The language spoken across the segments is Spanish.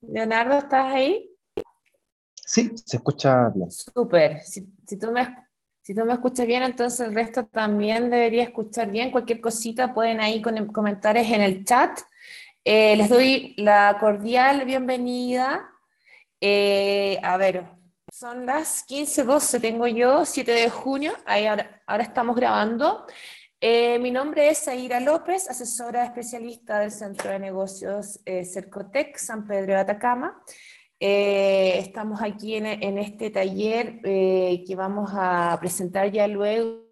Leonardo, ¿estás ahí? Sí, se escucha bien. Súper. Si, si, tú me, si tú me escuchas bien, entonces el resto también debería escuchar bien. Cualquier cosita pueden ahí con comentarios en el chat. Eh, les doy la cordial bienvenida. Eh, a ver, son las 15.12, tengo yo, 7 de junio, ahí ahora, ahora estamos grabando. Eh, mi nombre es Zaira López, asesora especialista del Centro de Negocios Cercotec San Pedro de Atacama. Eh, estamos aquí en, este taller eh, que vamos a presentar ya luego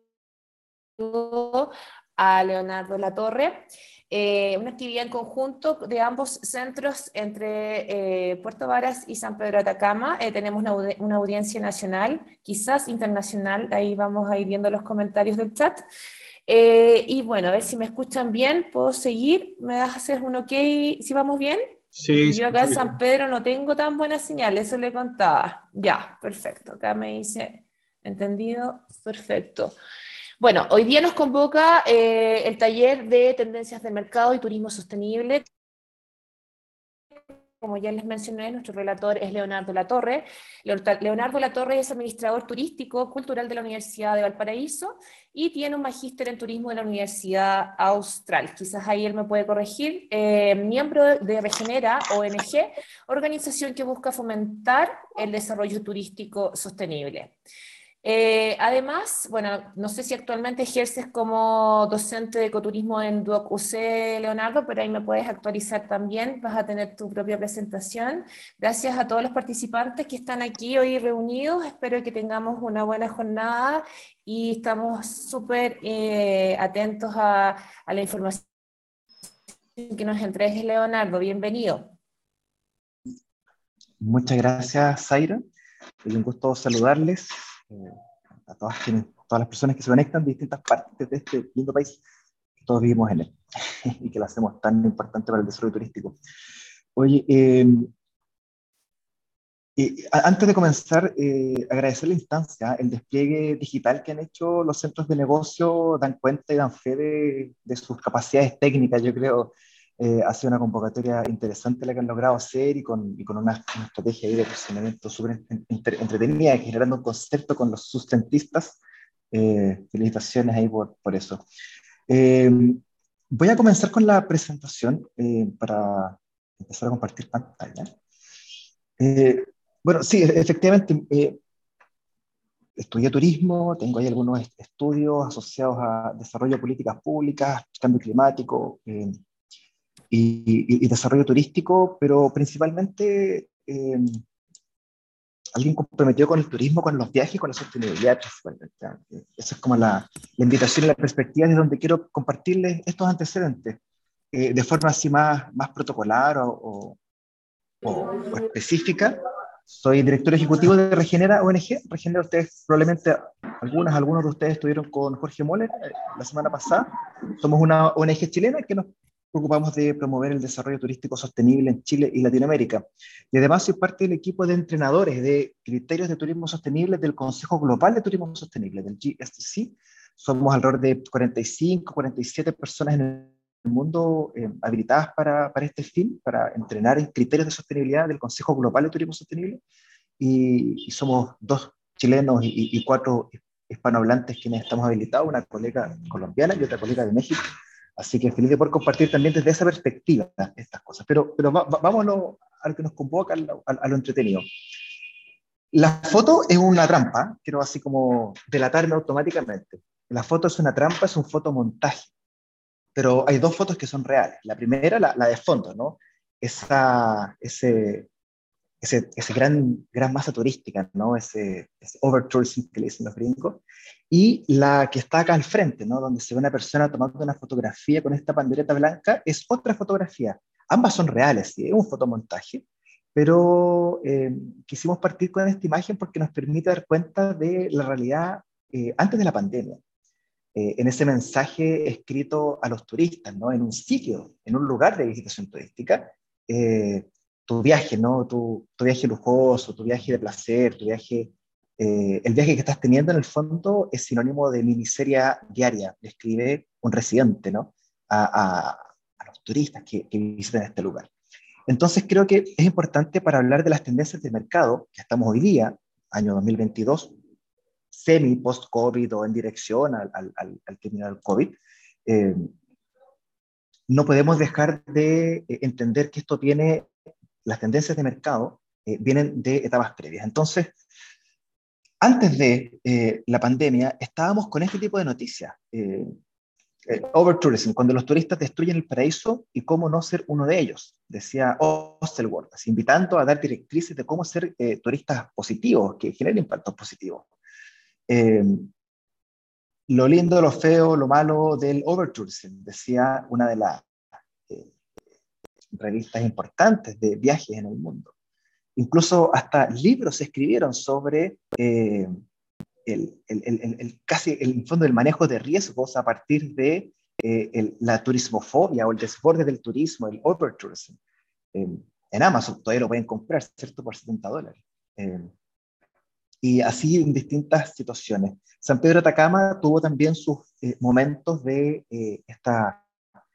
a Leonardo Latorre. Eh, una actividad en conjunto de ambos centros entre Puerto Varas y San Pedro de Atacama. tenemos una, audiencia nacional, quizás internacional, ahí vamos a ir viendo los comentarios del chat. Y bueno, a ver si me escuchan bien, puedo seguir, me das hacer un ok, si vamos bien. Sí, yo acá en San Pedro no tengo tan buena señal, eso le contaba. Ya, perfecto. Acá me dice, entendido, perfecto. Bueno, hoy día nos convoca eh, el taller de tendencias de mercado y turismo sostenible como ya les mencioné, nuestro relator es Leonardo Latorre. Leonardo Latorre es administrador turístico cultural de la Universidad de Valparaíso y tiene un magíster en turismo de la Universidad Austral. Quizás ahí él me puede corregir. Eh, miembro de Regenera, ONG, organización que busca fomentar el desarrollo turístico sostenible. Eh, además, bueno, no sé si actualmente ejerces como docente de ecoturismo en Duoc UC, Leonardo, pero ahí me puedes actualizar también, vas a tener tu propia presentación. Gracias a todos los participantes que están aquí hoy reunidos, espero que tengamos una buena jornada y estamos súper eh, atentos a, a la información que nos entregue Leonardo. Bienvenido. Muchas gracias, Zaira. Es un gusto saludarles. Eh, a todas, todas las personas que se conectan de distintas partes de este lindo país que todos vivimos en él y que lo hacemos tan importante para el desarrollo turístico. Oye, eh, antes de comenzar, eh, agradecer la instancia, el despliegue digital que han hecho los centros de negocio, dan cuenta y dan fe de, de sus capacidades técnicas, yo creo, eh, ha sido una convocatoria interesante la que han logrado hacer y con, y con una, estrategia de posicionamiento súper entretenida, generando un concepto con los sustentistas. Eh, felicitaciones ahí por, por eso. Eh, voy a comenzar con la presentación para empezar a compartir pantalla. bueno, sí, efectivamente, estudié turismo, tengo ahí algunos estudios asociados a desarrollo de políticas públicas, cambio climático, y, desarrollo turístico, pero principalmente eh, alguien comprometido con el turismo, con los viajes y con la sostenibilidad. Esa es como la, la invitación y la perspectiva de donde quiero compartirles estos antecedentes eh, de forma así más, más protocolar o, o, específica. Soy director ejecutivo de Regenera ONG. Regenera, ustedes probablemente, algunas, algunos de ustedes estuvieron con Jorge Moller eh, la semana pasada. Somos una ONG chilena que nos ocupamos de promover el desarrollo turístico sostenible en Chile y Latinoamérica. Y además soy parte del equipo de entrenadores de criterios de turismo sostenible del Consejo Global de Turismo Sostenible, del GSTC. Somos alrededor de 45, 47 personas en el mundo eh, habilitadas para, para, este fin, para entrenar en criterios de sostenibilidad del Consejo Global de Turismo Sostenible. Y, somos dos chilenos y, y cuatro hispanohablantes quienes estamos habilitados, una colega colombiana y otra colega de México Así que feliz de poder compartir también desde esa perspectiva estas cosas. Pero, pero vámonos a lo que nos convoca, a, lo entretenido. La foto es una trampa, quiero así como delatarme automáticamente. La foto es una trampa, es un fotomontaje. Pero hay dos fotos que son reales. La primera, la, la de fondo, ¿no? Esa, ese, ese, ese, gran, gran masa turística, ¿no? Ese, ese over-tourism que le dicen los gringos, y la que está acá al frente, ¿no? Donde se ve una persona tomando una fotografía con esta pandereta blanca, es otra fotografía. Ambas son reales, ¿sí? es un fotomontaje, pero eh, quisimos partir con esta imagen porque nos permite dar cuenta de la realidad eh, antes de la pandemia. Eh, en ese mensaje escrito a los turistas, ¿no? En un sitio, en un lugar de visitación turística, tu viaje, ¿no? Tu, tu, viaje lujoso, tu viaje de placer, tu viaje, eh, el viaje que estás teniendo en el fondo es sinónimo de mi miseria diaria, le escribe un residente, ¿no? A, a, a los turistas que, que, visitan este lugar. Entonces creo que es importante para hablar de las tendencias de mercado que estamos hoy día, año 2022, semi post-COVID o en dirección al, al, al, al del COVID, eh, no podemos dejar de eh, entender que esto viene, las tendencias de mercado eh, vienen de etapas previas. Entonces, antes de eh, la pandemia, estábamos con este tipo de noticias. Eh, overtourism, cuando los turistas destruyen el paraíso y cómo no ser uno de ellos, decía Ostelworth, invitando a dar directrices de cómo ser turistas positivos, que generen impactos positivos. lo lindo, lo feo, lo malo del overtourism, decía una de las revistas importantes de viajes en el mundo. Incluso hasta libros se escribieron sobre eh, el, el, el, casi el fondo del manejo de riesgos a partir de eh, la turismofobia o el desborde del turismo, el overtourism. Eh, en Amazon todavía lo pueden comprar, ¿cierto? Por 70 dólares. y así en distintas situaciones. San Pedro Atacama tuvo también sus momentos de esta,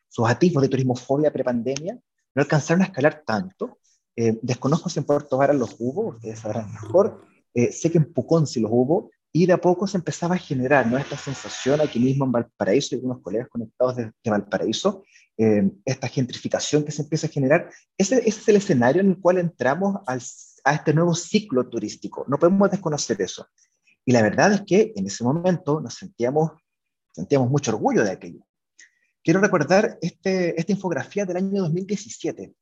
sus atisbos de turismofobia prepandemia, no alcanzaron a escalar tanto, eh, desconozco si en Puerto Varas los hubo, ustedes sabrán mejor. Eh, sé que en Pucón sí los hubo, y de a poco se empezaba a generar ¿no? esta sensación aquí mismo en Valparaíso, y algunos colegas conectados de, Valparaíso, eh, esta gentrificación que se empieza a generar. Ese, ese, es el escenario en el cual entramos al, a este nuevo ciclo turístico. No podemos desconocer eso. Y la verdad es que en ese momento nos sentíamos, sentíamos mucho orgullo de aquello. Quiero recordar este, esta infografía del año 2017,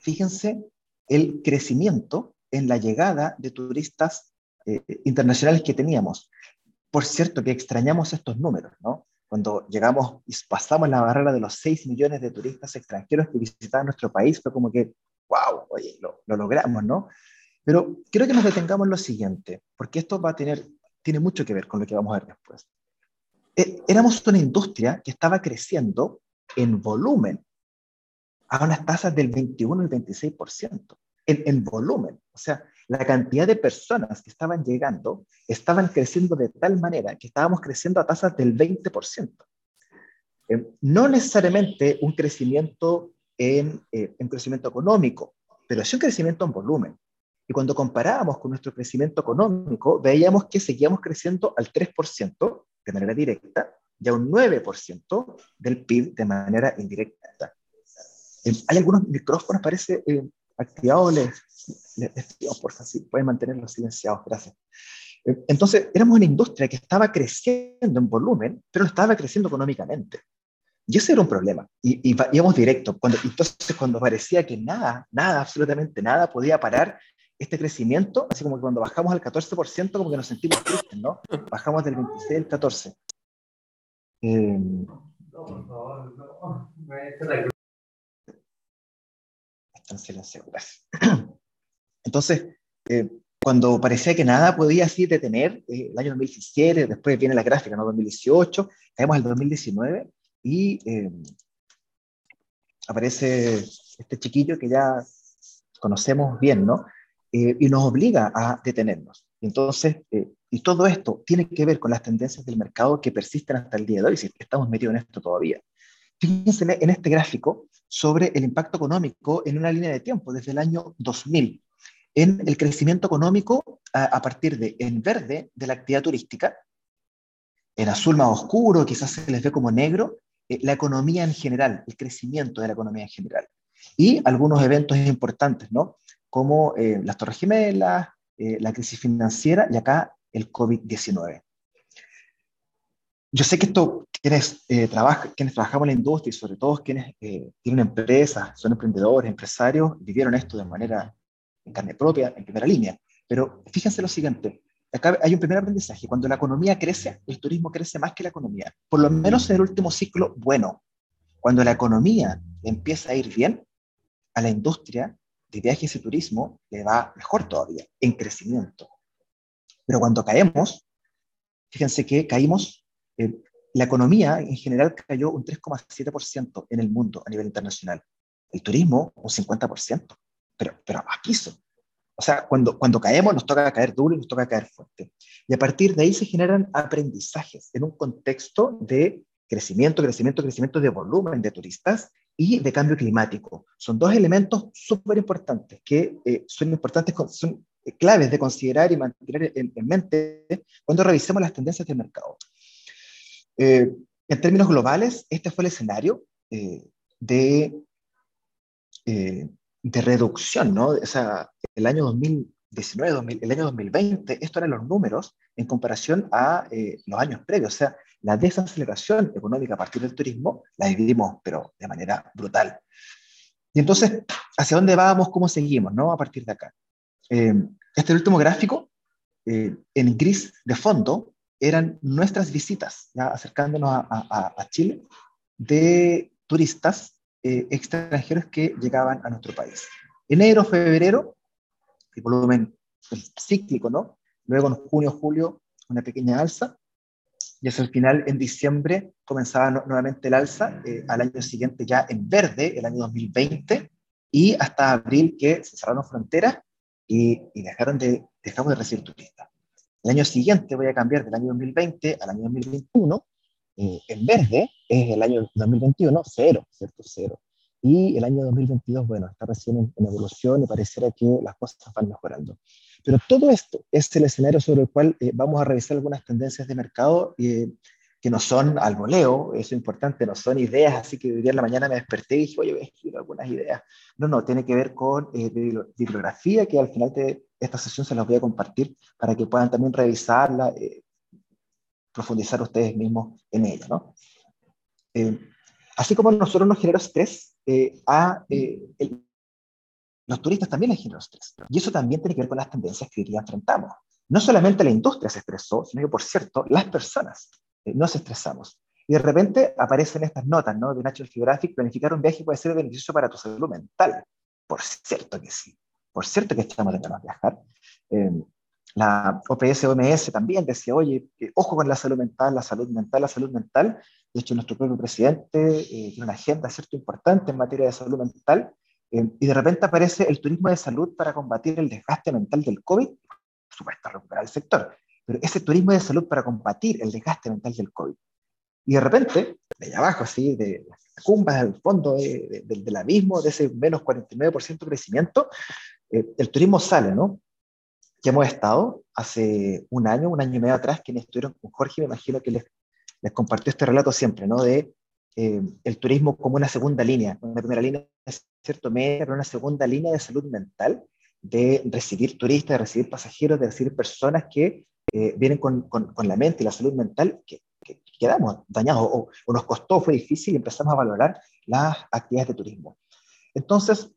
fíjense el crecimiento en la llegada de turistas eh, internacionales que teníamos. Por cierto, que extrañamos estos números, ¿no? Cuando llegamos y pasamos la barrera de los 6 millones de turistas extranjeros que visitaban nuestro país, fue como que, wow, oye, lo, logramos, ¿no? Pero quiero que nos detengamos en lo siguiente, porque esto va a tener, tiene mucho que ver con lo que vamos a ver después. Eh, éramos una industria que estaba creciendo en volumen a unas tasas del 21 y 26% en, en volumen. O sea, la cantidad de personas que estaban llegando estaban creciendo de tal manera que estábamos creciendo a tasas del 20%. Eh, no necesariamente un crecimiento en, eh, en crecimiento económico, pero sí un crecimiento en volumen. Y cuando comparábamos con nuestro crecimiento económico, veíamos que seguíamos creciendo al 3% de manera directa y a un 9% del PIB de manera indirecta. Eh, hay algunos micrófonos, parece, eh, activados, les, les, por favor, pueden mantenerlos silenciados, gracias. Eh, entonces, éramos una industria que estaba creciendo en volumen, pero no estaba creciendo económicamente. Y ese era un problema. Y, y íbamos directo. Cuando, entonces, cuando parecía que nada, nada, absolutamente nada podía parar este crecimiento, así como cuando bajamos al 14%, como que nos sentimos tristes, ¿no? Bajamos del 26 al 14. Eh, Entonces, eh, cuando parecía que nada podía así detener, eh, el año 2017, después viene la gráfica, ¿no? 2018, caemos al 2019 y eh, aparece este chiquillo que ya conocemos bien, ¿no? Y nos obliga a detenernos. Entonces, y todo esto tiene que ver con las tendencias del mercado que persisten hasta el día de hoy, si estamos metidos en esto todavía. Fíjense en este gráfico sobre el impacto económico en una línea de tiempo desde el año 2000 en el crecimiento económico a, partir de, en verde, de la actividad turística, en azul más oscuro, quizás se les ve como negro, eh, la economía en general, el crecimiento de la economía en general. Y algunos eventos importantes, ¿no? Como eh, las Torres Gemelas, eh, la crisis financiera y acá el COVID-19 yo sé que esto, quienes, eh, trabajan, quienes trabajamos en la industria y sobre todo quienes eh, tienen empresas, son emprendedores, empresarios, vivieron esto de manera en carne propia, en primera línea. Pero fíjense lo siguiente, acá hay un primer aprendizaje, cuando la economía crece, el turismo crece más que la economía, por lo menos en el último ciclo, bueno, cuando la economía empieza a ir bien, a la industria de viajes y turismo le va mejor todavía, en crecimiento. Pero cuando caemos, fíjense que caímos eh, la economía en general cayó un 3,7% en el mundo a nivel internacional. El turismo un 50%, pero, pero a piso. O sea, cuando, cuando caemos nos toca caer duro y nos toca caer fuerte. Y a partir de ahí se generan aprendizajes en un contexto de crecimiento, crecimiento, crecimiento de volumen de turistas y de cambio climático. Son dos elementos súper importantes que eh, son importantes, son claves de considerar y mantener en, mente cuando revisemos las tendencias del mercado. Eh, en términos globales, este fue el escenario eh, de, de reducción, ¿no? O sea, el año 2019, el año 2020, estos eran los números en comparación a los años previos. O sea, la desaceleración económica a partir del turismo la vivimos, pero de manera brutal. Y entonces, ¿hacia dónde vamos? ¿Cómo seguimos? ¿no? A partir de acá. Eh, este último gráfico, eh, en gris de fondo, eran nuestras visitas, ya acercándonos a, Chile, de turistas eh, extranjeros que llegaban a nuestro país. Enero, febrero, el volumen cíclico, ¿no? Luego en junio, julio, una pequeña alza, y hacia el final, en diciembre, comenzaba nuevamente el alza, eh, al año siguiente ya en verde, el año 2020, y hasta abril que se cerraron fronteras y, dejaron de, dejamos de recibir turistas. El año siguiente voy a cambiar del año 2020 al año 2021, eh, en verde es el año 2021, cero, ¿cierto? Cero. Y el año 2022, bueno, está recién en, evolución y pareciera que las cosas van mejorando. Pero todo esto es el escenario sobre el cual eh, vamos a revisar algunas tendencias de mercado eh, que no son al voleo, eso es importante, no son ideas, así que hoy día en la mañana me desperté y dije, oye, voy a escribir algunas ideas. No, no, tiene que ver con eh, bibliografía, que al final de esta sesión se las voy a compartir para que puedan también revisarla, eh, profundizar ustedes mismos en ella, ¿no? así como nosotros nos genera estrés, a el, los turistas también les generó estrés. Y eso también tiene que ver con las tendencias que hoy día enfrentamos. No solamente la industria se estresó, sino que, por cierto, las personas eh, nos estresamos. Y de repente aparecen estas notas ¿no? de National Geographic, planificar un viaje puede ser beneficioso para tu salud mental. Por cierto que sí. Por cierto que estamos de ganas de viajar. Eh, la OPS-OMS también decía, oye, ojo con la salud mental, la salud mental, la salud mental. De hecho, nuestro propio presidente eh, tiene una agenda cierto importante en materia de salud mental eh, y de repente aparece el turismo de salud para combatir el desgaste mental del COVID, por supuesto, recuperar el sector, pero ese turismo de salud para combatir el desgaste mental del COVID. Y de repente, de allá abajo, así, de las cumbas del fondo del abismo, de ese menos 49% de crecimiento, eh, el turismo sale, ¿no? Ya hemos estado hace un año, un año y medio atrás, quienes estuvieron con Jorge, me imagino que les, les compartió este relato siempre, ¿no? De eh, el turismo como una segunda línea. Una primera línea cierto medio, pero una segunda línea de salud mental, de recibir turistas, de recibir pasajeros, de recibir personas que eh, vienen con, con, la mente y la salud mental, que, quedamos dañados o, nos costó, fue difícil y empezamos a valorar las actividades de turismo. Entonces,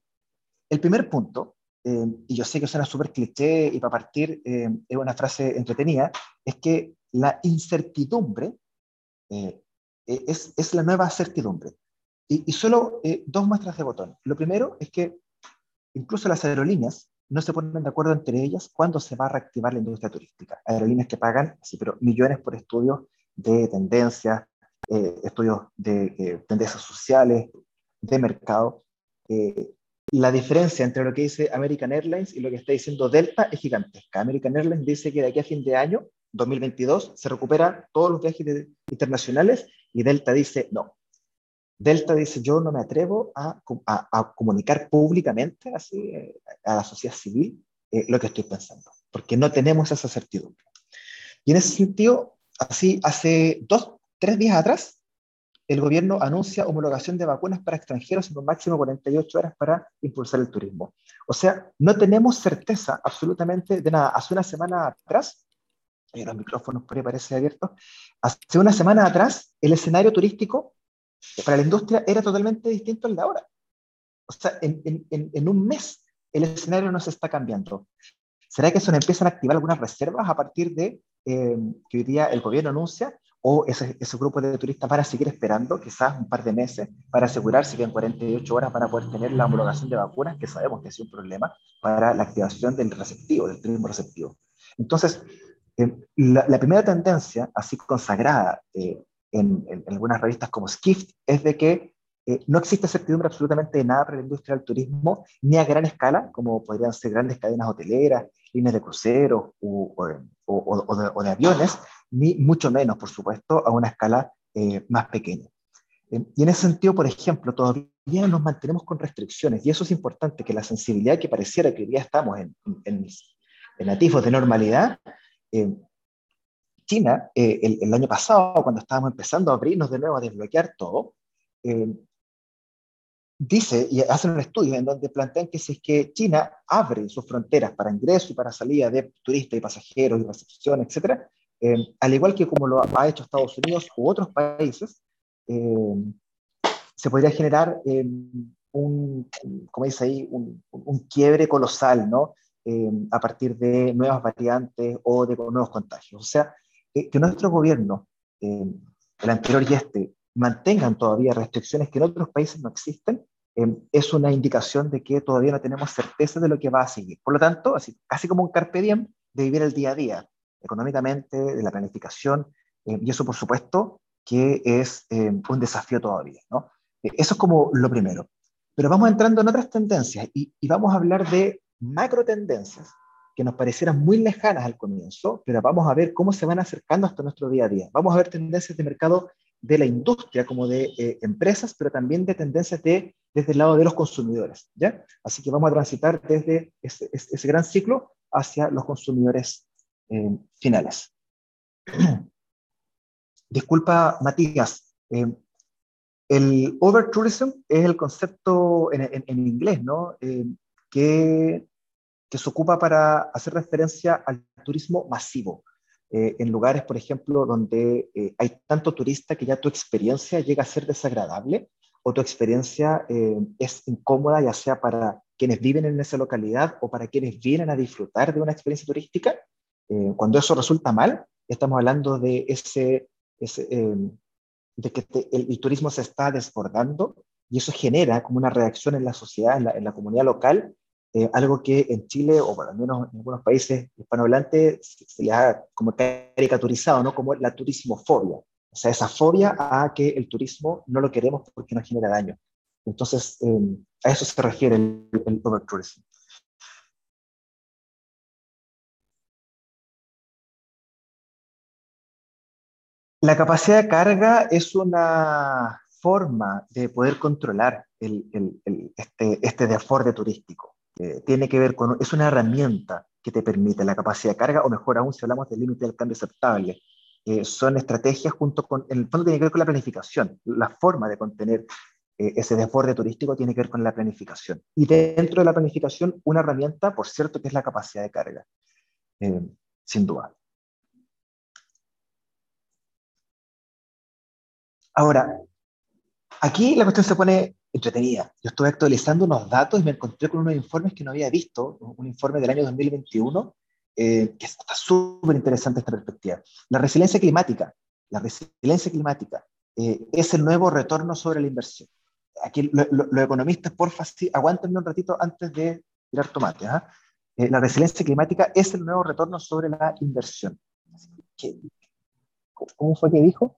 el primer punto, eh, y yo sé que suena súper cliché y para partir es una frase entretenida, es que la incertidumbre eh, es, es, la nueva certidumbre. Y, y solo eh, dos muestras de botón. Lo primero es que incluso las aerolíneas no se ponen de acuerdo entre ellas cuándo se va a reactivar la industria turística. Aerolíneas que pagan, sí, pero millones por estudios de tendencias, eh, estudios de tendencias sociales, de mercado. la diferencia entre lo que dice American Airlines y lo que está diciendo Delta es gigantesca. American Airlines dice que de aquí a fin de año 2022 se recupera todos los viajes internacionales y Delta dice no. Delta dice yo no me atrevo a, a, comunicar públicamente así, eh, a la sociedad civil eh, lo que estoy pensando, porque no tenemos esa certidumbre. Y en ese sentido, así hace dos, tres días atrás, el gobierno anuncia homologación de vacunas para extranjeros en un máximo de 48 horas para impulsar el turismo. O sea, no tenemos certeza absolutamente de nada. Hace una semana atrás, hay los micrófonos por ahí parece abiertos. Hace una semana atrás, el escenario turístico para la industria era totalmente distinto al de ahora. O sea, en, en, en un mes el escenario no se está cambiando. ¿Será que se empiezan a activar algunas reservas a partir de eh, que hoy día el gobierno anuncia? ¿O ese, ese grupo de turistas van a seguir esperando quizás un par de meses para asegurarse que en 48 horas van a poder tener la homologación de vacunas, que sabemos que es un problema para la activación del receptivo, del turismo receptivo? Entonces, eh, la, primera tendencia, así consagrada eh, en, algunas revistas como Skift, es de que eh, no existe certidumbre absolutamente de nada para la industria del turismo, ni a gran escala, como podrían ser grandes cadenas hoteleras, líneas de cruceros o, o, de, aviones, ni mucho menos, por supuesto, a una escala más pequeña. y en ese sentido, por ejemplo, todavía nos mantenemos con restricciones y eso es importante, que la sensibilidad que pareciera que hoy día estamos en, en, en atisbos de normalidad, eh, China, eh, el, año pasado, cuando estábamos empezando a abrirnos de nuevo, a desbloquear todo, eh, dice y hace un estudio en donde plantean que si es que China abre sus fronteras para ingreso y para salida de turistas y pasajeros y recepción, etc., eh, al igual que como lo ha hecho Estados Unidos u otros países, se podría generar un, como dice ahí, un, un quiebre colosal, ¿no? A partir de nuevas variantes o de nuevos contagios. O sea, que nuestro gobierno, el anterior y este, mantengan todavía restricciones que en otros países no existen, eh, es una indicación de que todavía no tenemos certeza de lo que va a seguir. Por lo tanto, así, casi como un carpe diem de vivir el día a día, económicamente, de la planificación, y eso por supuesto que es un desafío todavía. ¿no? eso es como lo primero. Pero vamos entrando en otras tendencias y vamos a hablar de macro tendencias que nos parecieran muy lejanas al comienzo, pero vamos a ver cómo se van acercando hasta nuestro día a día. Vamos a ver tendencias de mercado de la industria como de eh, empresas, pero también de tendencias de, desde el lado de los consumidores. ¿ya? Así que vamos a transitar desde ese, gran ciclo hacia los consumidores eh, finales. Disculpa, Matías. Eh, el over tourism es el concepto en, en, inglés, ¿no? Que, que se ocupa para hacer referencia al turismo masivo. Eh, en lugares, por ejemplo, donde eh, hay tanto turista que ya tu experiencia llega a ser desagradable o tu experiencia eh, es incómoda, ya sea para quienes viven en esa localidad o para quienes vienen a disfrutar de una experiencia turística. cuando eso resulta mal, estamos hablando de ese, ese de que el, el, turismo se está desbordando y eso genera como una reacción en la sociedad, en la, en la comunidad local, eh, algo que en Chile, o por lo menos en algunos países hispanohablantes, se, se ha como caricaturizado, ¿no? Como la turismofobia. O sea, esa fobia a que el turismo no lo queremos porque nos genera daño. Entonces, eh, a eso se refiere el, el overtourism. La capacidad de carga es una forma de poder controlar el, el, el, este, este desborde turístico. Eh, tiene que ver con, es una herramienta que te permite la capacidad de carga, o mejor aún, si hablamos del límite del cambio aceptable. Eh, son estrategias junto con, en el fondo tiene que ver con la planificación, la forma de contener eh, ese desborde turístico tiene que ver con la planificación. Y dentro de la planificación, una herramienta, por cierto, que es la capacidad de carga, sin duda. Ahora, aquí la cuestión se pone entretenida. Yo estuve actualizando unos datos y me encontré con unos informes que no había visto, un informe del año 2021, eh, que está súper interesante esta perspectiva. La resiliencia climática, la resiliencia climática eh, es el nuevo retorno sobre la inversión. Aquí los lo, lo economistas, porfa, sí, aguántenme un ratito antes de tirar tomate. ¿eh? Eh, la resiliencia climática es el nuevo retorno sobre la inversión. ¿Qué, ¿Cómo fue que dijo?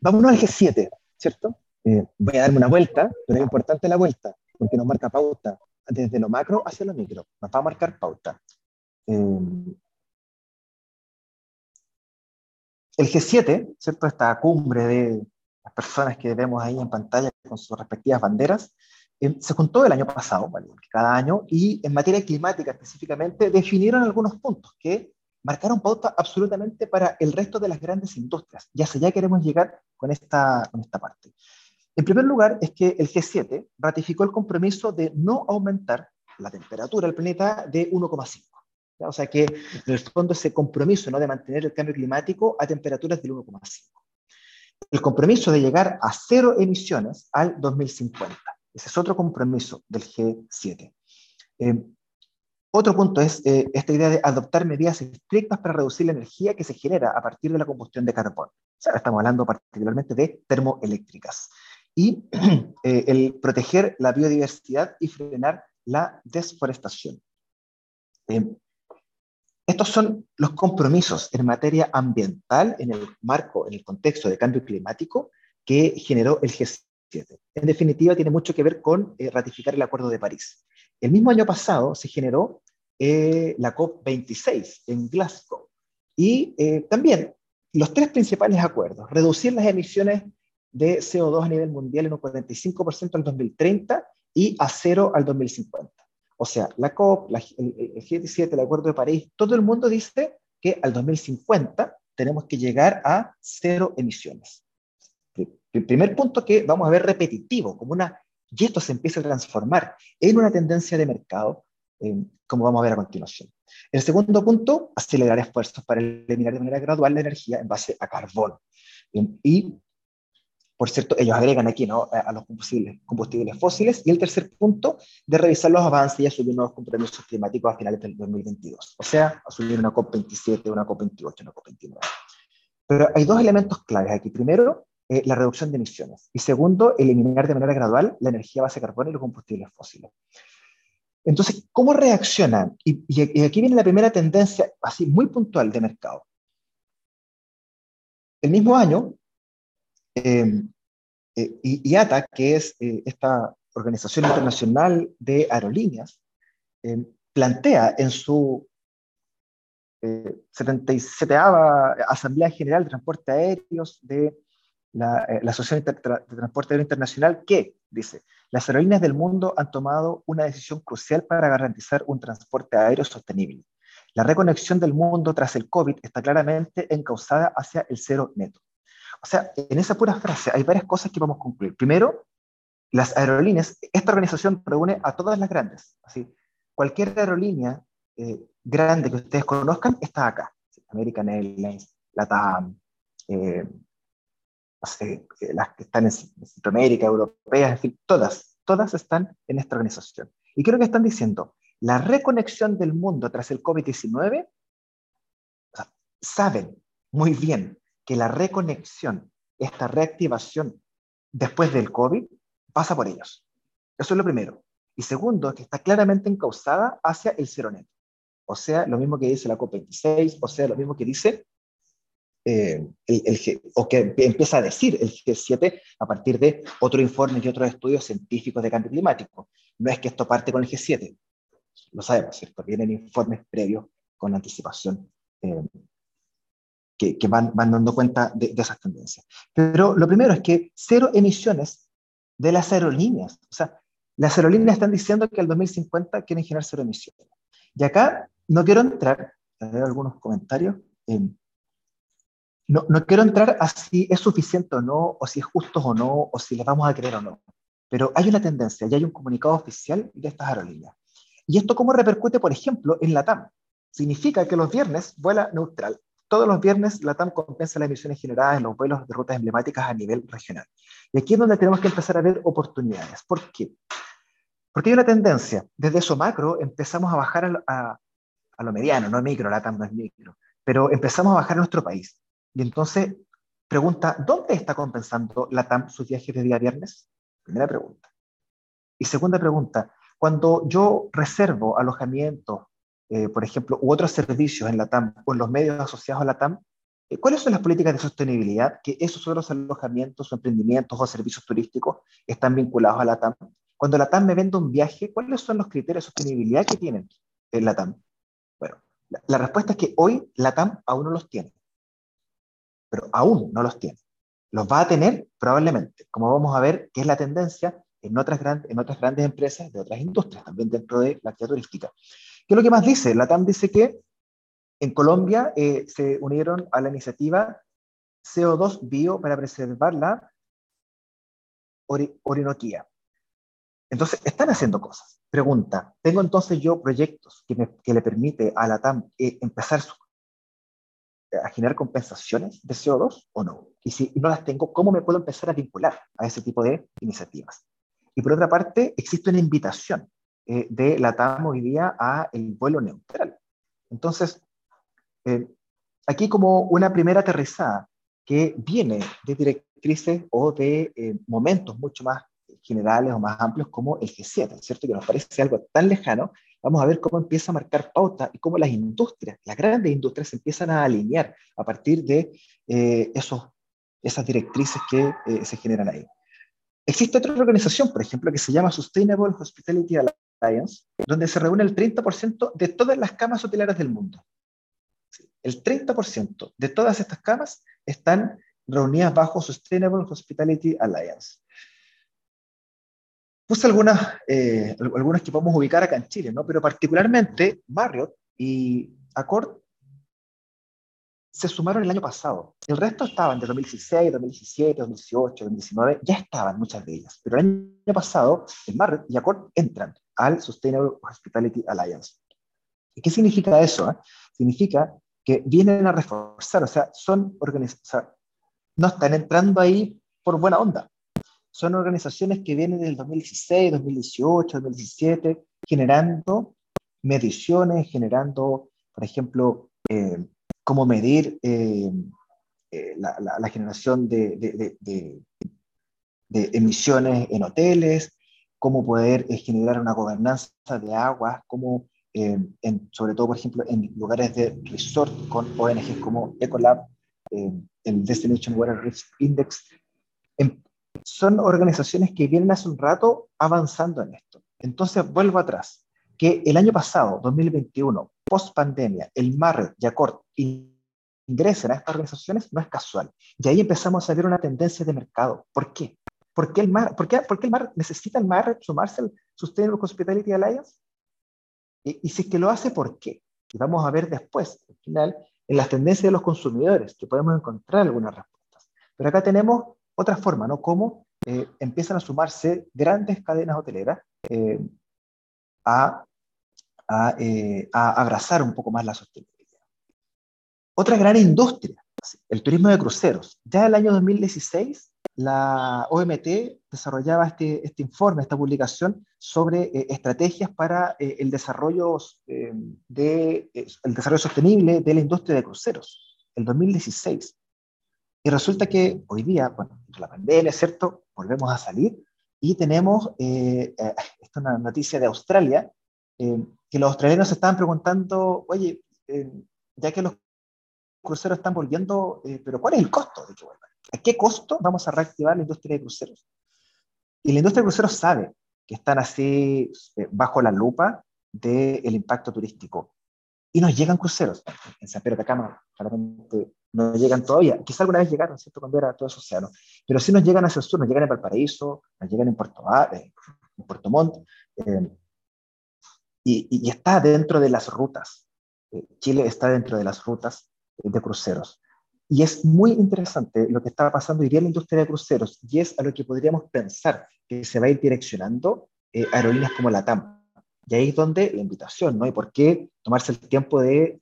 Vámonos al G7, ¿cierto? Eh, voy a darme una vuelta, pero es importante la vuelta, porque nos marca pauta desde lo macro hacia lo micro, nos va a marcar pauta. Eh, el G7, ¿cierto? Esta cumbre de las personas que vemos ahí en pantalla con sus respectivas banderas, eh, se juntó el año pasado, ¿vale? cada año, y en materia climática específicamente definieron algunos puntos que marcaron pauta absolutamente para el resto de las grandes industrias. Ya sé, ya queremos llegar con esta, con esta parte. En primer lugar, es que el G7 ratificó el compromiso de no aumentar la temperatura del planeta de 1,5. O sea que, en el fondo, ese compromiso ¿no? de mantener el cambio climático a temperaturas del 1,5. El compromiso de llegar a cero emisiones al 2050. Ese es otro compromiso del G7. Eh, otro punto es eh, esta idea de adoptar medidas estrictas para reducir la energía que se genera a partir de la combustión de carbón. O sea, estamos hablando particularmente de termoeléctricas y eh, el proteger la biodiversidad y frenar la desforestación. Eh, estos son los compromisos en materia ambiental en el marco, en el contexto de cambio climático que generó el G7. En definitiva, tiene mucho que ver con eh, ratificar el Acuerdo de París. El mismo año pasado se generó la COP26 en Glasgow y también los tres principales acuerdos, reducir las emisiones de CO2 a nivel mundial en un 45% al 2030 y a cero al 2050. O sea, la COP, el, el G17, el Acuerdo de París, todo el mundo dice que al 2050 tenemos que llegar a cero emisiones. El primer punto que vamos a ver repetitivo, como una, y esto se empieza a transformar en una tendencia de mercado, eh, como vamos a ver a continuación. El segundo punto, acelerar esfuerzos para eliminar de manera gradual la energía en base a carbón. y, por cierto, ellos agregan aquí ¿no? a los combustibles, combustibles fósiles. Y el tercer punto, de revisar los avances y asumir nuevos compromisos climáticos a finales del 2022. O sea, asumir una COP27, una COP28, una COP29. Pero hay dos elementos claves aquí. Primero, eh, la reducción de emisiones. Y segundo, eliminar de manera gradual la energía base de carbono y los combustibles fósiles. Entonces, ¿cómo reaccionan? Y, aquí viene la primera tendencia, así muy puntual de mercado. El mismo año, em, eh, IATA, que es eh, esta organización internacional de aerolíneas, em, plantea en su 77 eh, Asamblea General de Transporte Aéreos de la, Asociación de Transporte Aéreo Internacional que dice, las aerolíneas del mundo han tomado una decisión crucial para garantizar un transporte aéreo sostenible. La reconexión del mundo tras el COVID está claramente encauzada hacia el cero neto. O sea, en esa pura frase hay varias cosas que vamos a concluir. Primero, las aerolíneas, esta organización reúne a todas las grandes. Así, cualquier aerolínea eh, grande que ustedes conozcan está acá. American Airlines, LATAM, eh, eh, las que están en Centroamérica, europeas, en fin, todas, todas están en esta organización. Y creo que están diciendo, la reconexión del mundo tras el COVID-19, saben muy bien que la reconexión, esta reactivación después del COVID, pasa por ellos. Eso es lo primero. Y segundo, que está claramente encausada hacia el cero neto. O sea, lo mismo que dice la COP26, o sea, lo mismo que dice eh, el, o que empieza a decir el G7 a partir de otro informe y otros estudios científicos de cambio climático. No es que esto parte con el G7, lo sabemos, ¿cierto? Vienen informes previos con anticipación eh, que, que, van, van dando cuenta de, de, esas tendencias. Pero lo primero es que cero emisiones de las aerolíneas. O sea, las aerolíneas están diciendo que al 2050 quieren generar cero emisiones. Y acá no quiero entrar, ver algunos comentarios. Eh, no, no, quiero entrar a si es suficiente o no, o si es justo o no, o si les vamos a creer o no. Pero hay una tendencia y hay un comunicado oficial de estas aerolíneas. ¿Y esto cómo repercute, por ejemplo, en la TAM? Significa que los viernes vuela neutral. Todos los viernes la TAM compensa las emisiones generadas en los vuelos de rutas emblemáticas a nivel regional. Y aquí es donde tenemos que empezar a ver oportunidades. ¿Por qué? Porque hay una tendencia. Desde eso macro empezamos a bajar a, a lo mediano, no micro, la TAM no es micro, pero empezamos a bajar a nuestro país. Y entonces pregunta, ¿dónde está compensando la TAM sus viajes de día viernes? Primera pregunta. Y segunda pregunta, cuando yo reservo alojamiento, eh, por ejemplo, u otros servicios en la TAM o en los medios asociados a la TAM, eh, ¿cuáles son las políticas de sostenibilidad que esos otros alojamientos o emprendimientos o servicios turísticos están vinculados a la TAM? Cuando la TAM me vende un viaje, ¿cuáles son los criterios de sostenibilidad que tienen en la TAM? Bueno, la, respuesta es que hoy la TAM aún no los tiene, pero aún no los tiene. Los va a tener probablemente, como vamos a ver que es la tendencia en otras, grandes, en otras grandes empresas de otras industrias, también dentro de la actividad turística. ¿Qué es lo que más dice? La TAM dice que en Colombia eh, se unieron a la iniciativa CO2 Bio para preservar la Orinoquía. Entonces, están haciendo cosas. Pregunta, ¿tengo entonces yo proyectos que, le permite a la TAM eh, empezar a generar compensaciones de CO2 o no? Y si no las tengo, ¿cómo me puedo empezar a vincular a ese tipo de iniciativas? Y por otra parte, existe una invitación eh, de la TAM hoy día a el vuelo neutral. Entonces, eh, aquí como una primera aterrizada que viene de directrices o de momentos mucho más generales o más amplios como el G7, ¿cierto? Que nos parece algo tan lejano, vamos a ver cómo empieza a marcar pauta y cómo las industrias, las grandes industrias, se empiezan a alinear a partir de eh, esos, esas directrices que eh, se generan ahí. Existe otra organización, por ejemplo, que se llama Sustainable Hospitality Alliance, donde se reúne el 30% de todas las camas hoteleras del mundo. El 30% de todas estas camas están reunidas bajo Sustainable Hospitality Alliance. Puse algunas, eh, algunas que podemos ubicar acá en Chile, ¿no? pero particularmente Marriott y Accord se sumaron el año pasado. El resto estaban de 2016, 2017, 2018, 2019, ya estaban muchas de ellas. Pero el año pasado, Marriott y Accord entran al Sustainable Hospitality Alliance. ¿Y qué significa eso? Eh? Significa que vienen a reforzar, o sea, son organizaciones, no están entrando ahí por buena onda. Son organizaciones que vienen del 2016, 2018, 2017, generando mediciones, generando, por ejemplo, eh, cómo medir eh, eh, la, generación de, emisiones en hoteles, cómo poder eh, generar una gobernanza de aguas, cómo, sobre todo, por ejemplo, en lugares de resort con ONGs como Ecolab, el Destination Water Risk Index. Em, son organizaciones que vienen hace un rato avanzando en esto. Entonces, vuelvo atrás que el año pasado, 2021, post pandemia, el MAR y ACORD ingresen a estas organizaciones no es casual. Y ahí empezamos a ver una tendencia de mercado. ¿Por qué? ¿Por qué el MAR, por qué, por qué el MAR necesita el MAR sumarse al Sustainable Hospitality Alliance? Y, y si es que lo hace, ¿por qué? Y vamos a ver después, al final, en las tendencias de los consumidores, que podemos encontrar algunas respuestas. Pero acá tenemos otra forma, ¿no? Cómo eh, empiezan a sumarse grandes cadenas hoteleras eh, a, eh, a, abrazar un poco más la sostenibilidad. Otra gran industria, el turismo de cruceros. Ya en el año 2016, la OMT desarrollaba este, este informe, esta publicación sobre eh, estrategias para eh, el, desarrollo, de, el desarrollo sostenible de la industria de cruceros, el 2016. Y resulta que hoy día, bueno, la pandemia, ¿cierto? Volvemos a salir y tenemos, eh, eh, esta es una noticia de Australia, eh, que los australianos se estaban preguntando, oye, ya que los cruceros están volviendo, pero ¿cuál es el costo de que vuelvan? ¿A qué costo vamos a reactivar la industria de cruceros? Y la industria de cruceros sabe que están así bajo la lupa del impacto turístico. Y nos llegan cruceros. En San Pedro de Atacama, claramente no llegan todavía. Quizá alguna vez llegaron, ¿cierto? Cuando era todo ese océano. Pero sí nos llegan hacia el sur, nos llegan en Valparaíso, nos llegan en Puerto, eh, en Puerto Montt. Eh, y, está dentro de las rutas. Eh, Chile está dentro de las rutas de cruceros. Y es muy interesante lo que está pasando hoy día en la industria de cruceros, y es a lo que podríamos pensar que se va a ir direccionando aerolíneas como la TAM. Y ahí es donde la invitación, ¿no? Y por qué tomarse el tiempo de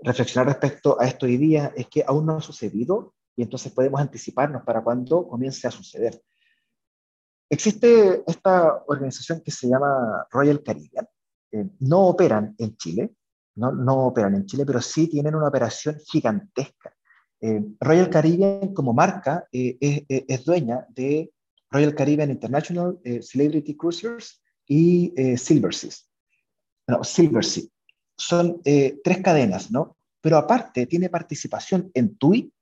reflexionar respecto a esto hoy día es que aún no ha sucedido y entonces podemos anticiparnos para cuando comience a suceder. Existe esta organización que se llama Royal Caribbean. no operan en Chile, no, no, operan en Chile, pero sí tienen una operación gigantesca. Eh, Royal Caribbean como marca eh, es, es, dueña de Royal Caribbean International, eh, Celebrity Cruisers y Silverseas. No, Silversea son eh, tres cadenas, ¿no? Pero aparte tiene participación en TUI.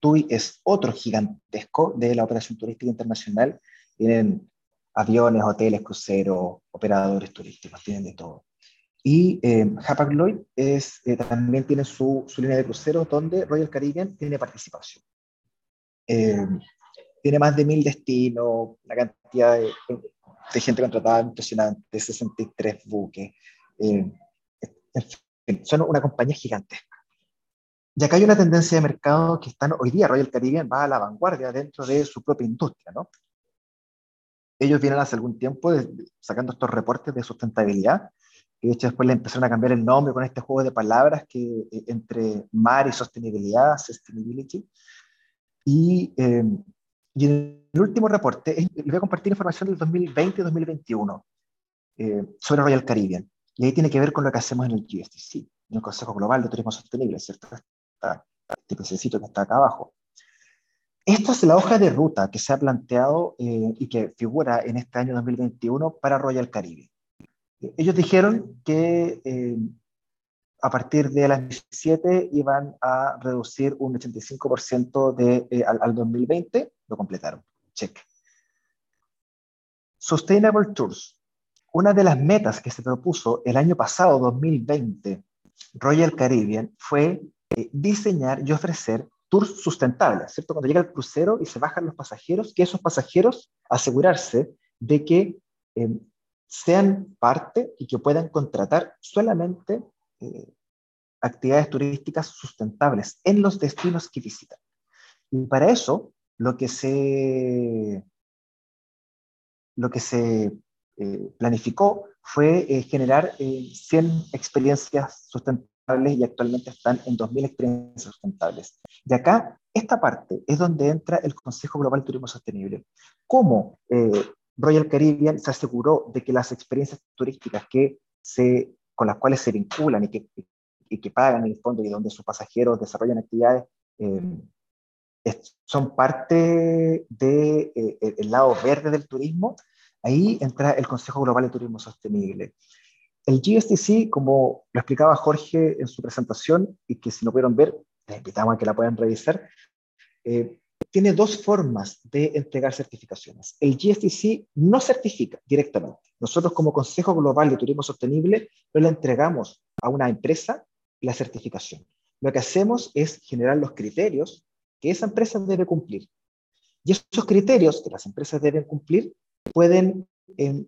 TUI es otro gigantesco de la operación turística internacional. Tienen aviones, hoteles, cruceros, operadores turísticos, tienen de todo. Y eh, Hapag Lloyd es, eh, también tiene su, su, línea de cruceros donde Royal Caribbean tiene participación. Eh, tiene más de mil destinos, la cantidad de, de gente contratada impresionante, 63 buques. Eh, son una compañía gigantesca. Y acá hay una tendencia de mercado que están hoy día, Royal Caribbean va a la vanguardia dentro de su propia industria, ¿no? Ellos vienen hace algún tiempo sacando estos reportes de sustentabilidad, que de hecho después le empezaron a cambiar el nombre con este juego de palabras que eh, entre mar y sostenibilidad, sustainability. Y, eh, y en el último reporte, les voy a compartir información del 2020-2021 eh, sobre Royal Caribbean. Y ahí tiene que ver con lo que hacemos en el GSTC, en el Consejo Global de Turismo Sostenible, ¿cierto? este pececito que está acá abajo. Esta es la hoja de ruta que se ha planteado eh, y que figura en este año 2021 para Royal Caribbean. Ellos dijeron que eh, a partir de las 17 iban a reducir un 85% de, eh, al, al 2020, lo completaron. Check. Sustainable Tours, una de las metas que se propuso el año pasado, 2020, Royal Caribbean, fue eh, diseñar y ofrecer tours sustentables, ¿cierto? Cuando llega el crucero y se bajan los pasajeros, que esos pasajeros asegurarse de que eh, sean parte y que puedan contratar solamente eh, actividades turísticas sustentables en los destinos que visitan. Y para eso, lo que se, lo que se eh, planificó fue eh, generar 100 experiencias sustentables y actualmente están en 2.000 experiencias sustentables. De acá, esta parte es donde entra el Consejo Global Turismo Sostenible. ¿Cómo Royal Caribbean se aseguró de que las experiencias turísticas que se, con las cuales se vinculan y que, y que pagan en el fondo y donde sus pasajeros desarrollan actividades eh, son parte del de, eh, lado verde del turismo, ahí entra el Consejo Global de Turismo Sostenible. El GSTC, como lo explicaba Jorge en su presentación, y que si no pudieron ver, les invitamos a que la puedan revisar, eh, tiene dos formas de entregar certificaciones. El GSTC no certifica directamente. Nosotros como Consejo Global de Turismo Sostenible no le entregamos a una empresa la certificación. Lo que hacemos es generar los criterios que esa empresa debe cumplir. Y esos criterios que las empresas deben cumplir pueden em,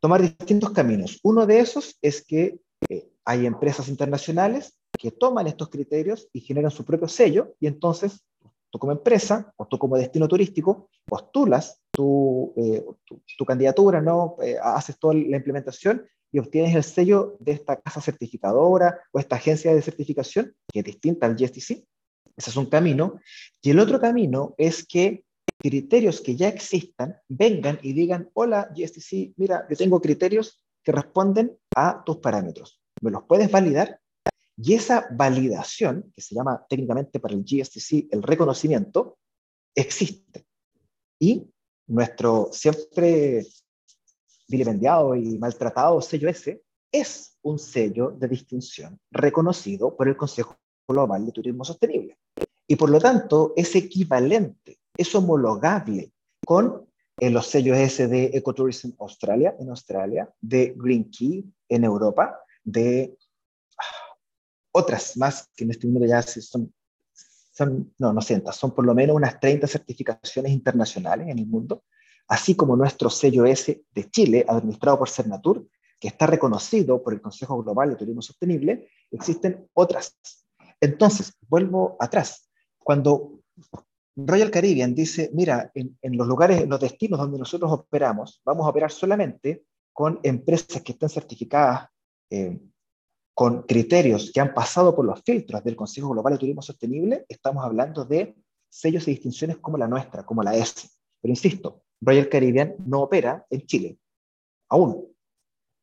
tomar distintos caminos. Uno de esos es que eh, hay empresas internacionales que toman estos criterios y generan su propio sello y entonces tú como empresa o tú como destino turístico postulas tu, eh, tu, candidatura, ¿no? Eh, haces toda la implementación y obtienes el sello de esta casa certificadora o esta agencia de certificación, que es distinta al GSTC. Ese es un camino. Y el otro camino es que criterios que ya existan vengan y digan, hola GSTC, mira, yo tengo criterios que responden a tus parámetros. ¿Me los puedes validar? Y esa validación, que se llama técnicamente para el GSTC el reconocimiento, existe. Y nuestro siempre vilipendiado y maltratado sello S es un sello de distinción reconocido por el Consejo Global de Turismo Sostenible. Y por lo tanto es equivalente, es homologable con eh, los sellos S de Ecotourism Australia en Australia, de Green Key en Europa, de otras más que en este número ya son, son, no, no cientos, son por lo menos unas 30 certificaciones internacionales en el mundo, así como nuestro sello S de Chile, administrado por Cernatur, que está reconocido por el Consejo Global de Turismo Sostenible, existen otras. Entonces, vuelvo atrás. Cuando Royal Caribbean dice, mira, en, en, los lugares, en los destinos donde nosotros operamos, vamos a operar solamente con empresas que estén certificadas eh, con criterios que han pasado por los filtros del Consejo Global de Turismo Sostenible, estamos hablando de sellos y distinciones como la nuestra, como la S. Pero insisto, Royal Caribbean no opera en Chile, aún.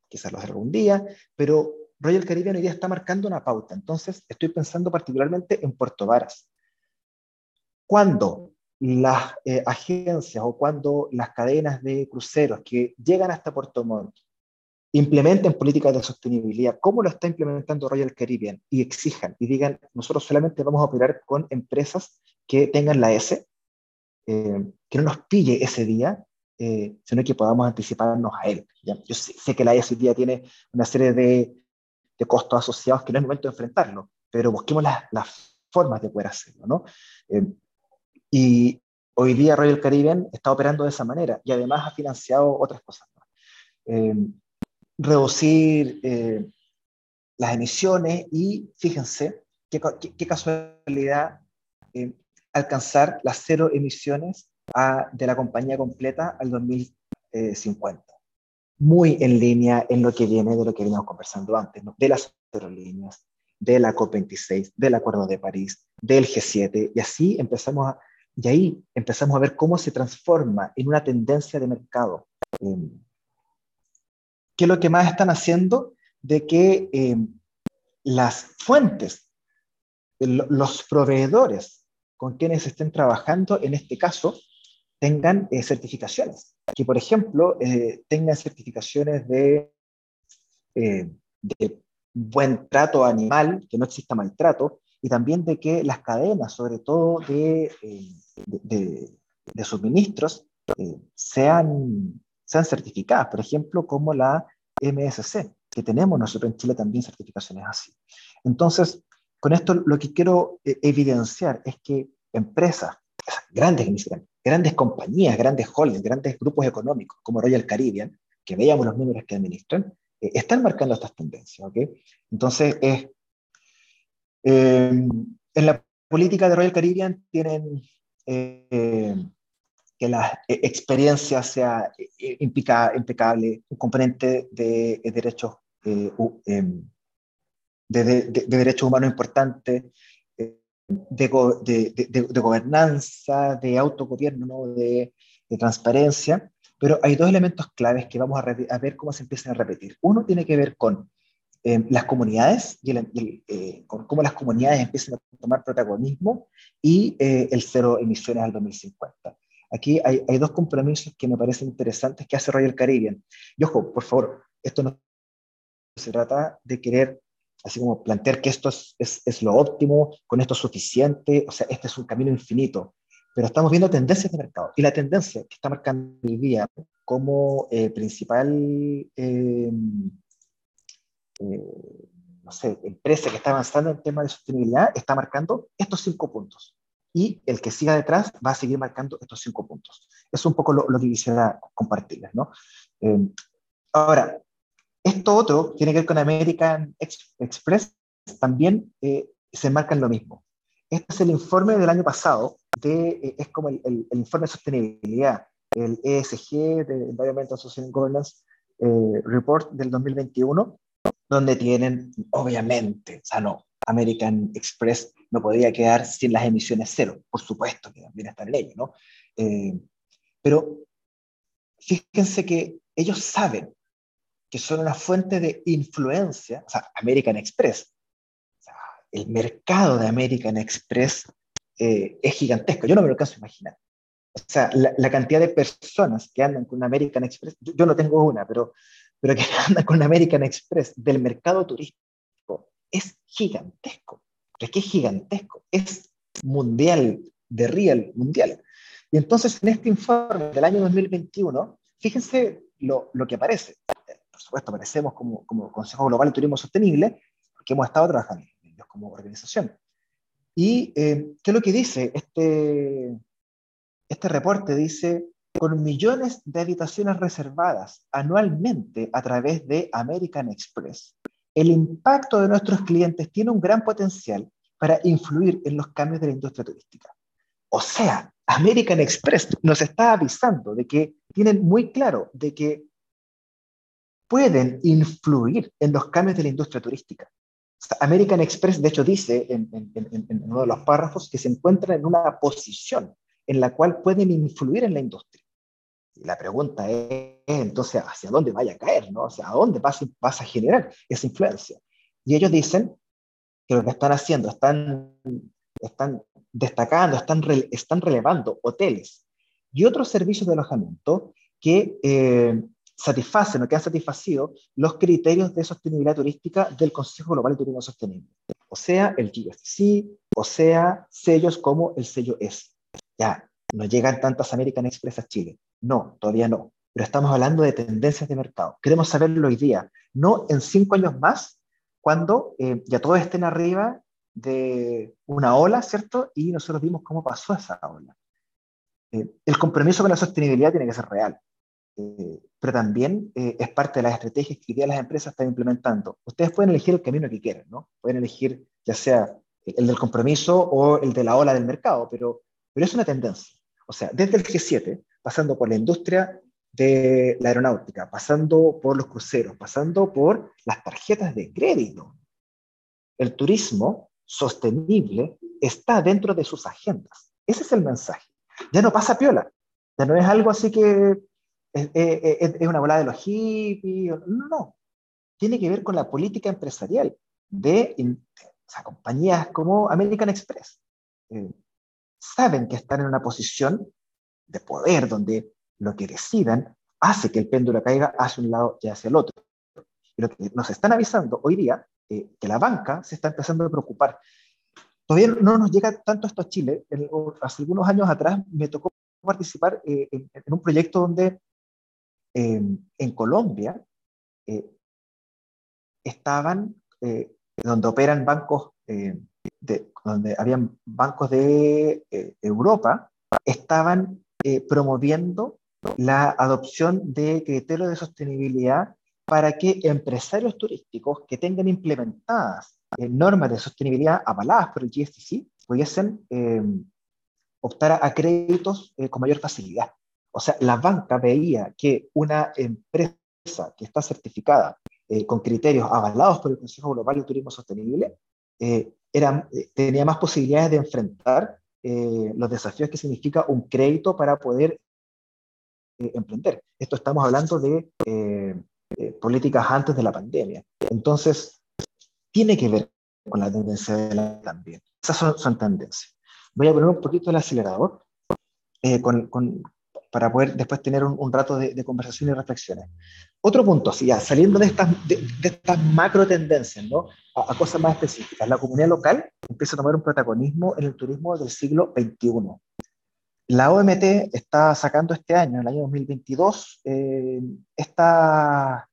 Quizás lo haga algún día, pero Royal Caribbean hoy día está marcando una pauta. Entonces, estoy pensando particularmente en Puerto Varas. Cuando las eh, agencias o cuando las cadenas de cruceros que llegan hasta Puerto Montt implementen políticas de sostenibilidad, como lo está implementando Royal Caribbean, y exijan y digan, nosotros solamente vamos a operar con empresas que tengan la S, eh, que no nos pille ese día, eh, sino que podamos anticiparnos a él. Yo sé, que la S hoy día tiene una serie de, costos asociados que no es momento de enfrentarlo, pero busquemos las, las formas de poder hacerlo. ¿no? Eh, y hoy día Royal Caribbean está operando de esa manera y además ha financiado otras cosas. ¿no? Reducir eh, las emisiones y fíjense qué, qué, casualidad eh, alcanzar las cero emisiones a, de la compañía completa al 2050. Muy en línea en lo que viene de lo que veníamos conversando antes, de las aerolíneas, de la COP26, del Acuerdo de París, del G7, y así empezamos a, y ahí empezamos a ver cómo se transforma en una tendencia de mercado. Eh, ¿Qué es lo que más están haciendo? De que eh, las fuentes, los proveedores con quienes estén trabajando, en este caso, tengan eh, certificaciones. Que, por ejemplo, eh, tengan certificaciones de, buen trato animal, que no exista maltrato, y también de que las cadenas, sobre todo de suministros, sean sean certificadas, por ejemplo, como la MSC, que tenemos nosotros en Chile también certificaciones así. Entonces, con esto lo que quiero eh, evidenciar es que empresas, grandes, grandes compañías, grandes holdings, grandes grupos económicos como Royal Caribbean, que veíamos los números que administran, eh, están marcando estas tendencias. ¿okay? Entonces, es, en la política de Royal Caribbean tienen que la experiencia sea impecable, un componente de, derechos em, de, de, derechos humanos importante, eh, de, gobernanza, de autogobierno, de, transparencia, pero hay dos elementos claves que vamos a, ver cómo se empiezan a repetir. Uno tiene que ver con em, las comunidades y, eh, con cómo las comunidades empiezan a tomar protagonismo y eh, el cero emisiones al 2050. Aquí hay, hay, dos compromisos que me parecen interesantes que hace Royal Caribbean. Y ojo, por favor, esto no se trata de querer así como plantear que esto es, es, lo óptimo, con esto es suficiente, o sea, este es un camino infinito, pero estamos viendo tendencias de mercado. Y la tendencia que está marcando el día como eh, principal, eh, eh, no sé, empresa que está avanzando en temas de sostenibilidad, está marcando estos cinco puntos. Y el que siga detrás va a seguir marcando estos cinco puntos. Es un poco lo, lo que quisiera compartirles, ¿no? ahora, esto otro tiene que ver con American Express, también eh, se marcan lo mismo. Este es el informe del año pasado, de, eh, es como el, el, informe de sostenibilidad, el ESG, de Environmental Social Governance eh, Report del 2021, donde tienen, obviamente, o sea, no, American Express no podía quedar sin las emisiones cero, por supuesto que también está en ley, ¿no? pero fíjense que ellos saben que son una fuente de influencia, o sea, American Express. el mercado de American Express eh, es gigantesco, yo no me lo alcanzo a imaginar. O sea, la, cantidad de personas que andan con American Express, yo, no tengo una, pero, pero que andan con American Express del mercado turístico es gigantesco. es que es gigantesco, es mundial, de real, mundial. Y entonces en este informe del año 2021, fíjense lo, lo que aparece por supuesto, merecemos como, como Consejo Global de Turismo Sostenible, porque hemos estado trabajando en ellos como organización. ¿Y eh, qué es lo que dice este, este reporte? Dice, con millones de habitaciones reservadas anualmente a través de American Express, el impacto de nuestros clientes tiene un gran potencial para influir en los cambios de la industria turística. O sea, American Express nos está avisando de que tienen muy claro de que pueden influir en los cambios de la industria turística. American Express, de hecho, dice en, uno de los párrafos que se encuentran en una posición en la cual pueden influir en la industria. La pregunta es, entonces, ¿hacia dónde vaya a caer? ¿no? O sea, ¿a dónde vas, vas a generar esa influencia? Y ellos dicen que lo que están haciendo, están, destacando, están, están relevando hoteles y otros servicios de alojamiento que eh, satisfacen o que han satisfacido los criterios de sostenibilidad turística del Consejo Global de Turismo Sostenible. O sea, el GFC, o sea, sellos como el sello S. Ya, no llegan tantas American Express a Chile. No, todavía no. Pero estamos hablando de tendencias de mercado. Queremos saberlo hoy día, no en cinco años más, cuando eh, ya todos estén arriba de una ola, ¿cierto? Y nosotros vimos cómo pasó esa ola. Eh, el compromiso con la sostenibilidad tiene que ser real. Eh, pero también eh, es parte de las estrategias que día las empresas están implementando. Ustedes pueden elegir el camino que quieran, ¿no? Pueden elegir ya sea el del compromiso o el de la ola del mercado, pero, pero es una tendencia. O sea, desde el G7, pasando por la industria de la aeronáutica, pasando por los cruceros, pasando por las tarjetas de crédito, el turismo sostenible está dentro de sus agendas. Ese es el mensaje. Ya no pasa piola. Ya no es algo así que es, una bola de los hippies. No, no. Tiene que ver con la política empresarial de compañías como American Express. Eh, saben que están en una posición de poder donde lo que decidan hace que el péndulo caiga hacia un lado y hacia el otro. Y lo que nos están avisando hoy día, eh, que la banca se está empezando a preocupar. Todavía no nos llega tanto esto a Chile. hace algunos años atrás me tocó participar eh, en, un proyecto donde en Colombia eh, estaban, eh, donde operan bancos, eh, donde habían bancos de Europa, estaban promoviendo la adopción de criterios de sostenibilidad para que empresarios turísticos que tengan implementadas normas de sostenibilidad avaladas por el GSTC pudiesen optar a créditos con mayor facilidad. O sea, la banca veía que una empresa que está certificada eh, con criterios avalados por el Consejo Global de Turismo Sostenible eh, eh, tenía más posibilidades de enfrentar los desafíos que significa un crédito para poder emprender. Esto estamos hablando de políticas antes de la pandemia. Entonces, tiene que ver con la tendencia de la también. Esas son, son tendencias. Voy a poner un poquito el acelerador con, con, para poder después tener un, rato de, conversación y reflexiones. Otro punto, ya, saliendo de estas, de, macro tendencias ¿no? A, cosas más específicas, la comunidad local empieza a tomar un protagonismo en el turismo del siglo XXI. La OMT está sacando este año, en el año 2022, eh, esta,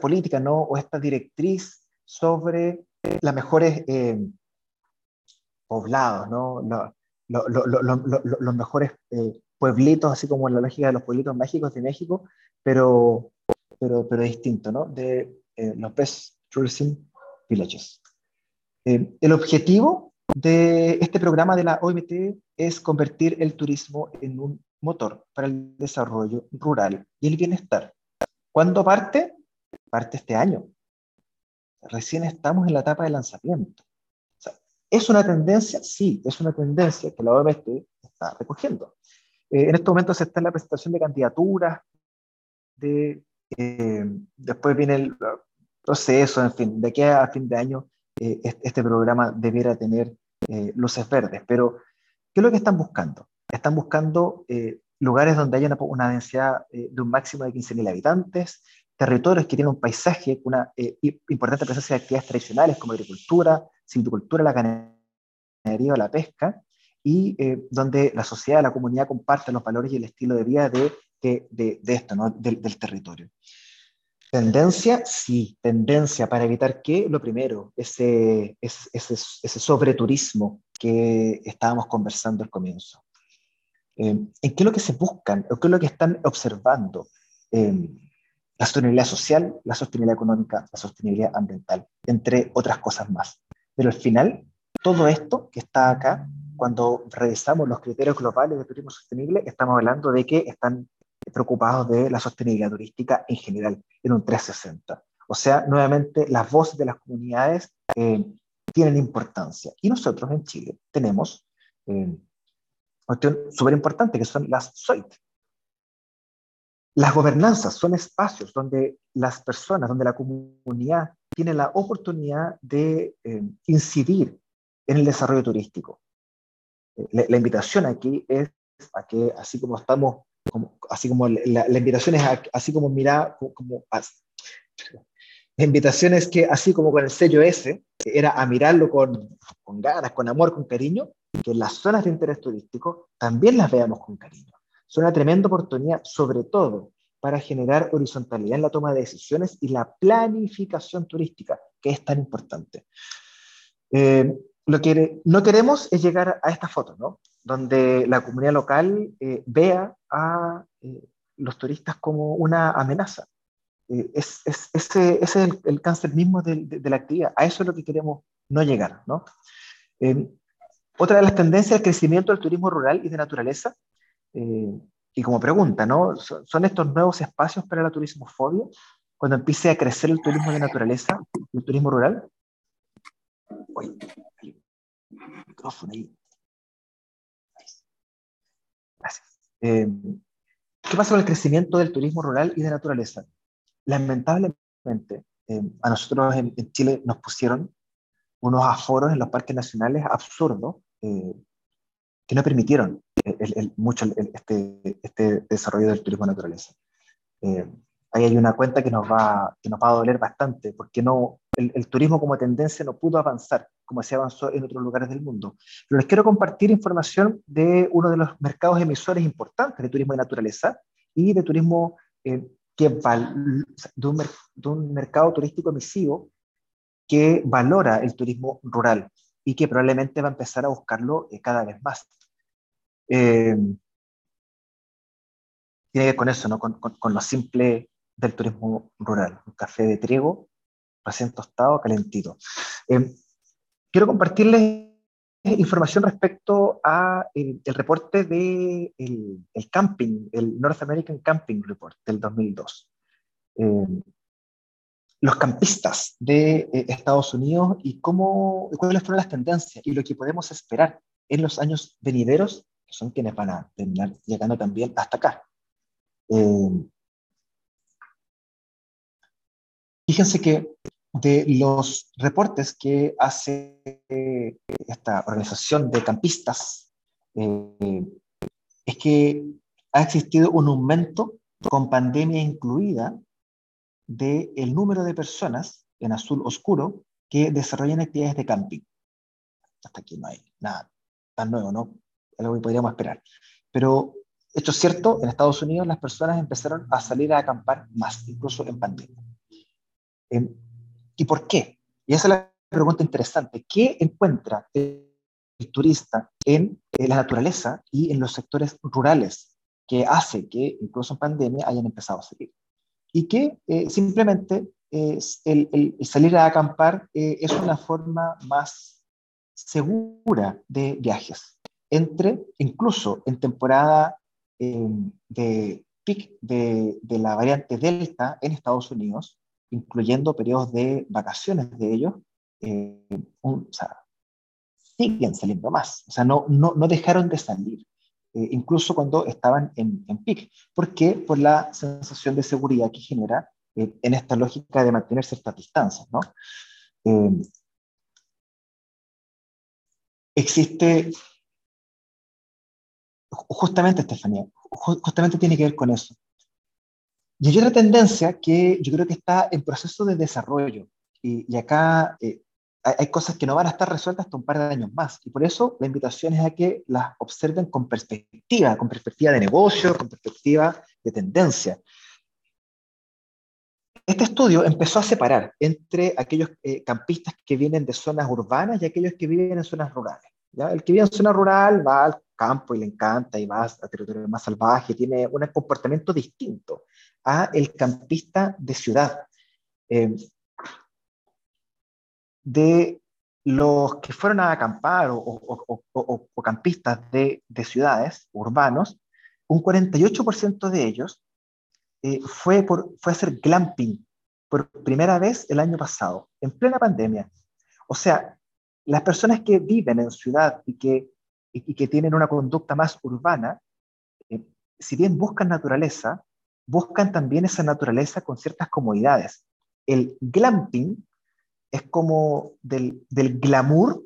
política ¿no? o esta directriz sobre las mejores eh, poblados, ¿no? los mejores eh, pueblitos, así como en la lógica de los pueblitos mágicos de México, pero, pero, pero distinto, ¿no? De eh, los Best Tourism Villages. Eh, el objetivo de este programa de la OMT es convertir el turismo en un motor para el desarrollo rural y el bienestar. ¿Cuándo parte? Parte este año. Recién estamos en la etapa de lanzamiento. ¿Es una tendencia? Sí, es una tendencia que la OMT está recogiendo. Eh, en estos momentos está la presentación de candidaturas, de, eh, después viene el proceso, en fin, de aquí a fin de año eh, este programa debiera tener luces verdes. Pero, ¿qué es lo que están buscando? Están buscando lugares donde haya una, densidad de un máximo de 15.000 habitantes, territorios que tienen un paisaje, una importante presencia de actividades tradicionales como agricultura, silvicultura, la ganadería o la pesca, y eh, donde la sociedad, la comunidad comparten los valores y el estilo de vida de, de, de, esto, ¿no? del, del territorio. Tendencia, sí, tendencia para evitar que, lo primero, ese, ese, ese, ese sobreturismo que estábamos conversando al comienzo. Eh, ¿En qué es lo que se buscan o qué es lo que están observando? Eh, la sostenibilidad social, la sostenibilidad económica, la sostenibilidad ambiental, entre otras cosas más. Pero al final, todo esto que está acá cuando revisamos los criterios globales de turismo sostenible, estamos hablando de que están preocupados de la sostenibilidad turística en general, en un 360. O sea, nuevamente, las voces de las comunidades eh, tienen importancia. Y nosotros en Chile tenemos eh, cuestión súper importante, que son las SOIT. Las gobernanzas son espacios donde las personas, donde la comunidad tiene la oportunidad de eh, incidir en el desarrollo turístico la, invitación aquí es a que, así como estamos, como, así como la, invitación es así como mirar, como, la invitación es que, así como con el sello S, era a mirarlo con, con ganas, con amor, con cariño, que las zonas de interés turístico también las veamos con cariño. Son una tremenda oportunidad, sobre todo para generar horizontalidad en la toma de decisiones y la planificación turística, que es tan importante. Eh, lo que no queremos es llegar a esta foto, ¿no? Donde la comunidad local eh, vea a eh, los turistas como una amenaza. Eh, es, es, ese, es el, cáncer mismo de, la actividad. A eso es lo que queremos no llegar, ¿no? otra de las tendencias es el crecimiento del turismo rural y de naturaleza. y como pregunta, ¿no? ¿Son, estos nuevos espacios para la turismofobia? Cuando empiece a crecer el turismo de naturaleza, el turismo rural. Uy, micrófono ahí. Gracias. Eh, ¿Qué pasa con el crecimiento del turismo rural y de naturaleza? Lamentablemente, eh, a nosotros en, Chile nos pusieron unos aforos en los parques nacionales absurdos eh, que no permitieron el, mucho este, este, desarrollo del turismo de naturaleza. ahí hay una cuenta que nos va, que nos va a doler bastante, porque no, el, turismo como tendencia no pudo avanzar como se avanzó en otros lugares del mundo. Pero les quiero compartir información de uno de los mercados emisores importantes de turismo de naturaleza y de turismo eh, que de un, mercado turístico emisivo que valora el turismo rural. y que probablemente va a empezar a buscarlo cada vez más. tiene que ver con eso, ¿no? con, con, lo simple del turismo rural, un café de trigo recién tostado, calentito. Quiero compartirles información respecto a el, reporte del de el camping, el North American Camping Report del 2002. Eh, los campistas de eh, Estados Unidos y cómo, cuáles fueron las tendencias y lo que podemos esperar en los años venideros, que son quienes van a terminar llegando también hasta acá. Eh, fíjense que de los reportes que hace esta organización de campistas eh, es que ha existido un aumento con pandemia incluida del el número de personas en azul oscuro que desarrollan actividades de camping. Hasta aquí no hay nada tan nuevo, ¿no? Lo que podríamos esperar. Pero esto es cierto, en Estados Unidos las personas empezaron a salir a acampar más, incluso en pandemia. ¿Y por qué? Y esa es la pregunta interesante. ¿Qué encuentra el, turista en, la naturaleza y en los sectores rurales que hace que incluso en pandemia hayan empezado a salir? Y que eh, simplemente el, salir a acampar eh, es una forma más segura de viajes. Entre, incluso en temporada em, de pic de, de la variante Delta en Estados Unidos, incluyendo periodos de vacaciones de ellos, eh, siguen saliendo más. O sea, no, no, no dejaron de salir, eh, incluso cuando estaban en, en PIC. ¿Por qué? Por la sensación de seguridad que genera eh, en esta lógica de mantener ciertas distancias, ¿no? existe justamente, Estefanía, justamente tiene que ver con eso. Y hay otra tendencia que yo creo que está en proceso de desarrollo. Y, acá eh, hay, cosas que no van a estar resueltas hasta un par de años más. Y por eso la invitación es a que las observen con perspectiva, con perspectiva de negocio, con perspectiva de tendencia. Este estudio empezó a separar entre aquellos eh, campistas que vienen de zonas urbanas y aquellos que viven en zonas rurales. ¿Ya? El que vive en zona rural va al campo y le encanta y va a territorio más salvaje, tiene un comportamiento distinto a el campista de ciudad. Eh, de los que fueron a acampar o, campistas de, ciudades, urbanos, un 48% de ellos eh, fue, por, fue a hacer glamping por primera vez el año pasado, en plena pandemia. O sea, las personas que viven en ciudad y que, y, que tienen una conducta más urbana, eh, si bien buscan naturaleza, buscan también esa naturaleza con ciertas comodidades. El glamping es como del, del glamour